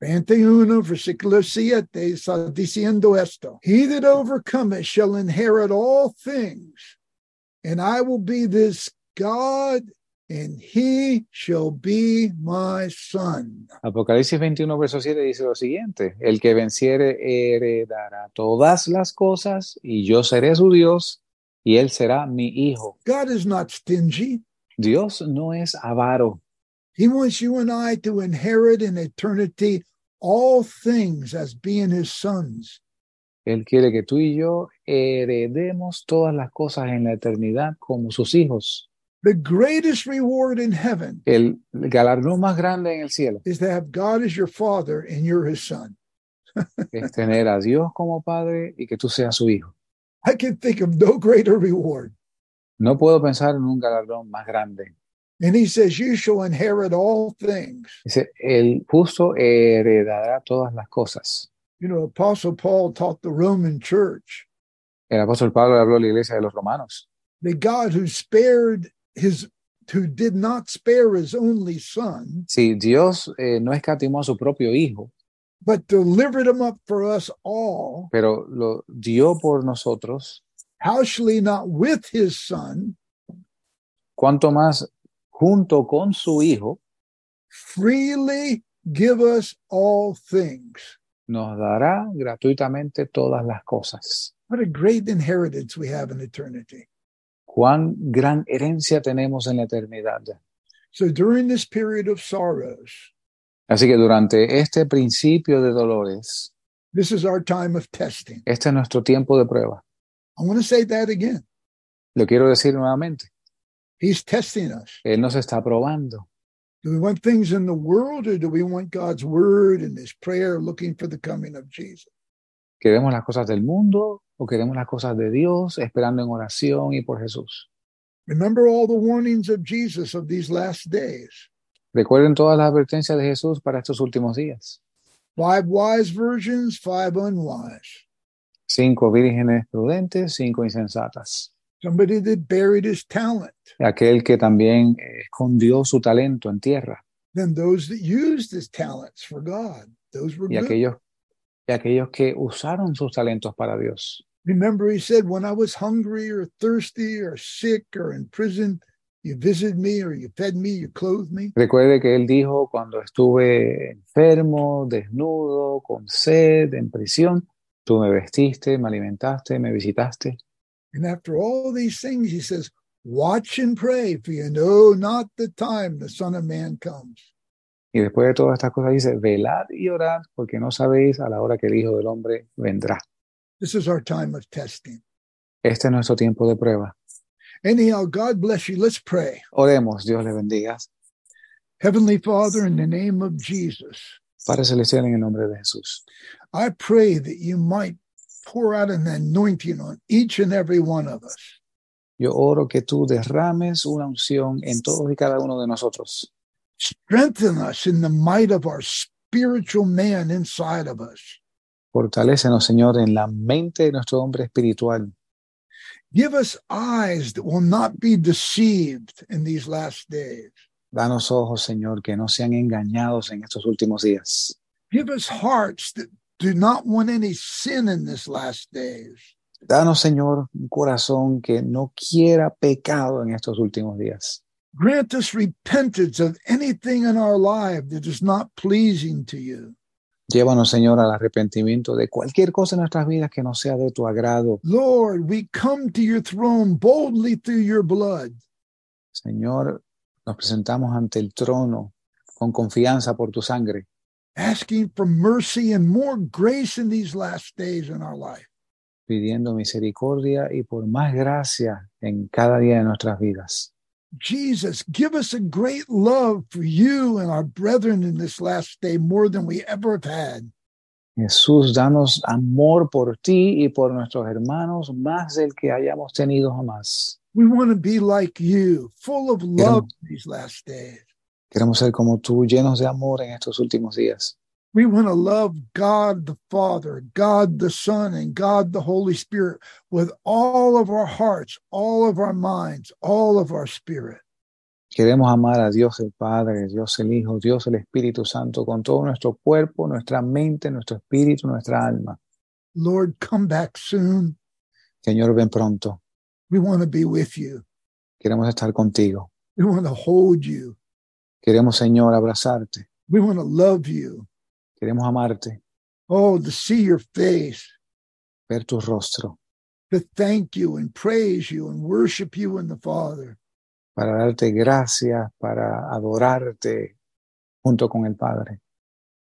21, versículo 7, está diciendo esto. He that overcometh shall inherit all things, and I will be this God, and he shall be my son. Apocalipsis 21, verso 7 dice lo siguiente, el que venciere heredará todas las cosas y yo seré su Dios y él será mi hijo. God is not stingy. Dios no es avaro. He wants you and I to inherit in eternity all things as being his sons. Él quiere que tú y yo heredemos todas las cosas en la eternidad como sus hijos. The greatest reward in heaven El galardón más grande en el cielo is to have God as your father and you're his son. es tener a Dios como padre y que tú seas su hijo. I can think of no greater reward. No puedo pensar en un galardón más grande. And he says, You shall inherit all things. Dice, el justo heredará todas las cosas. You know, Apostle Paul taught the Roman church El apóstol Pablo habló a la iglesia de los romanos. that God who spared his who did not spare his only son, Si Dios eh, no escatimó a su propio hijo, but delivered him up for us all, pero lo dio por nosotros, how shall he not with his son cuanto más junto con su hijo freely give us all things? nos dará gratuitamente todas las cosas. What a great inheritance we have in eternity. Cuán gran herencia tenemos en la eternidad. So during this period of sorrows, Así que durante este principio de dolores, this is our time of testing. este es nuestro tiempo de prueba. I want to say that again. Lo quiero decir nuevamente. He's testing us. Él nos está probando. Do we want things in the world or do we want God's word and his prayer looking for the coming of Jesus? ¿Queremos las cosas del mundo o queremos las cosas de Dios esperando en oración y por Jesús? Remember all the warnings of Jesus of these last days. Recuerden todas las advertencias de Jesús para estos últimos días. Five wise virgins, five unwise. Cinco vírgenes prudentes, cinco insensatas. Somebody that buried his talent. Aquel que también eh, escondió su talento en tierra. Then those that used his talents for God. Those were Y good. aquellos, y aquellos que usaron sus talentos para Dios. Remember, he said, when I was hungry or thirsty or sick or in prison, you visited me or you fed me, you clothed me. Recuerde que él dijo cuando estuve enfermo, desnudo, con sed, en prisión, tú me vestiste, me alimentaste, me visitaste. And after all these things, he says, Watch and pray, for you know not the time the Son of Man comes. Y después de todas estas cosas dice, velad y orad, porque no sabéis a la hora que el Hijo del Hombre vendrá. This is our time of testing. Este es nuestro tiempo de prueba. Anyhow, God bless you. Let's pray. Oremos, Dios le bendiga. Heavenly Father, in the name of Jesus, Padre Celestial, en el nombre de Jesús. I pray that you might pour out an anointing on each and every one of us. Yo oro que tú derrames una unción en todos y cada uno de nosotros. Strengthen us in the might of our spiritual man inside of us. Fortalécenos, Señor, en la mente de nuestro hombre espiritual. Give us eyes that will not be deceived in these last days. Danos ojos, Señor, que no sean engañados en estos últimos días. Give us hearts that do not want any sin in this last days. Danos, Señor, un corazón que no quiera pecado en estos últimos días. Grant us repentance of anything in our life that is not pleasing to you. Llévanos, Señor, al arrepentimiento de cualquier cosa en nuestras vidas que no sea de tu agrado. Lord, we come to your throne boldly through your blood. Señor, nos presentamos ante el trono con confianza por tu sangre, asking for mercy and more grace in these last days in our life. pidiendo misericordia y por más gracia en cada día de nuestras vidas. Jesus, give us a great love for you and our brethren in this last day more than we ever have had. Jesús, danos amor por ti y por nuestros hermanos más del que hayamos tenido jamás. We want to be like you, full of love in these last days. Queremos ser como tú, llenos de amor en estos últimos días. We want to love God the Father, God the Son, and God the Holy Spirit with all of our hearts, all of our minds, all of our spirit. Queremos amar a Dios el Padre, Dios el Hijo, Dios el Espíritu Santo con todo nuestro cuerpo, nuestra mente, nuestro espíritu, nuestra alma. Lord, come back soon. Señor, ven pronto. We want to be with you. Queremos estar contigo. We want to hold you. Queremos, Señor, abrazarte. We want to love you. Queremos amarte, Oh, to see your face, ver tu rostro, to thank you and praise you and worship you and the Father. para darte gracias, para adorarte junto con el Padre.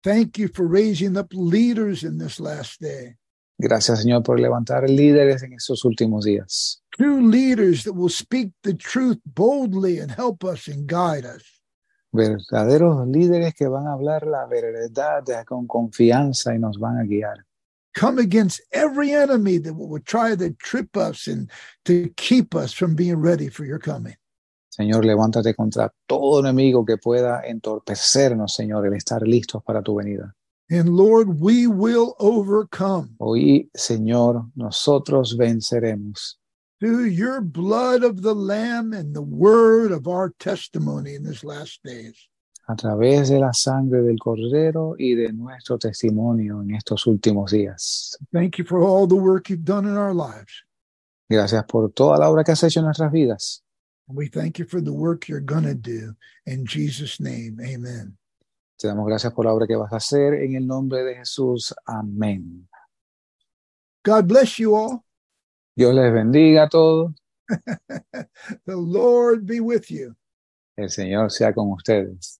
Thank you for raising up leaders in this last day. Gracias, Señor, por levantar líderes en estos últimos días. True leaders that will speak the truth boldly and help us and guide us. Verdaderos líderes que van a hablar la verdad con confianza y nos van a guiar. Come against every enemy that will try to trip us and to keep us from being ready for your coming. Señor, levántate contra todo enemigo que pueda entorpecernos, Señor, el estar listos para tu venida. And Lord, we will overcome Hoy, Señor, nosotros venceremos through your blood of the Lamb and the word of our testimony in these last days. a través de la sangre del Cordero y de nuestro testimonio en estos últimos días. Thank you for all the work you've done in our lives. Gracias por toda la obra que has hecho en nuestras vidas. And we thank you for the work you're going to do. In Jesus' name, amen. Te damos gracias por la obra que vas a hacer en el nombre de Jesús. Amén. God bless you all. Dios les bendiga a todos. The Lord be with you. El Señor sea con ustedes.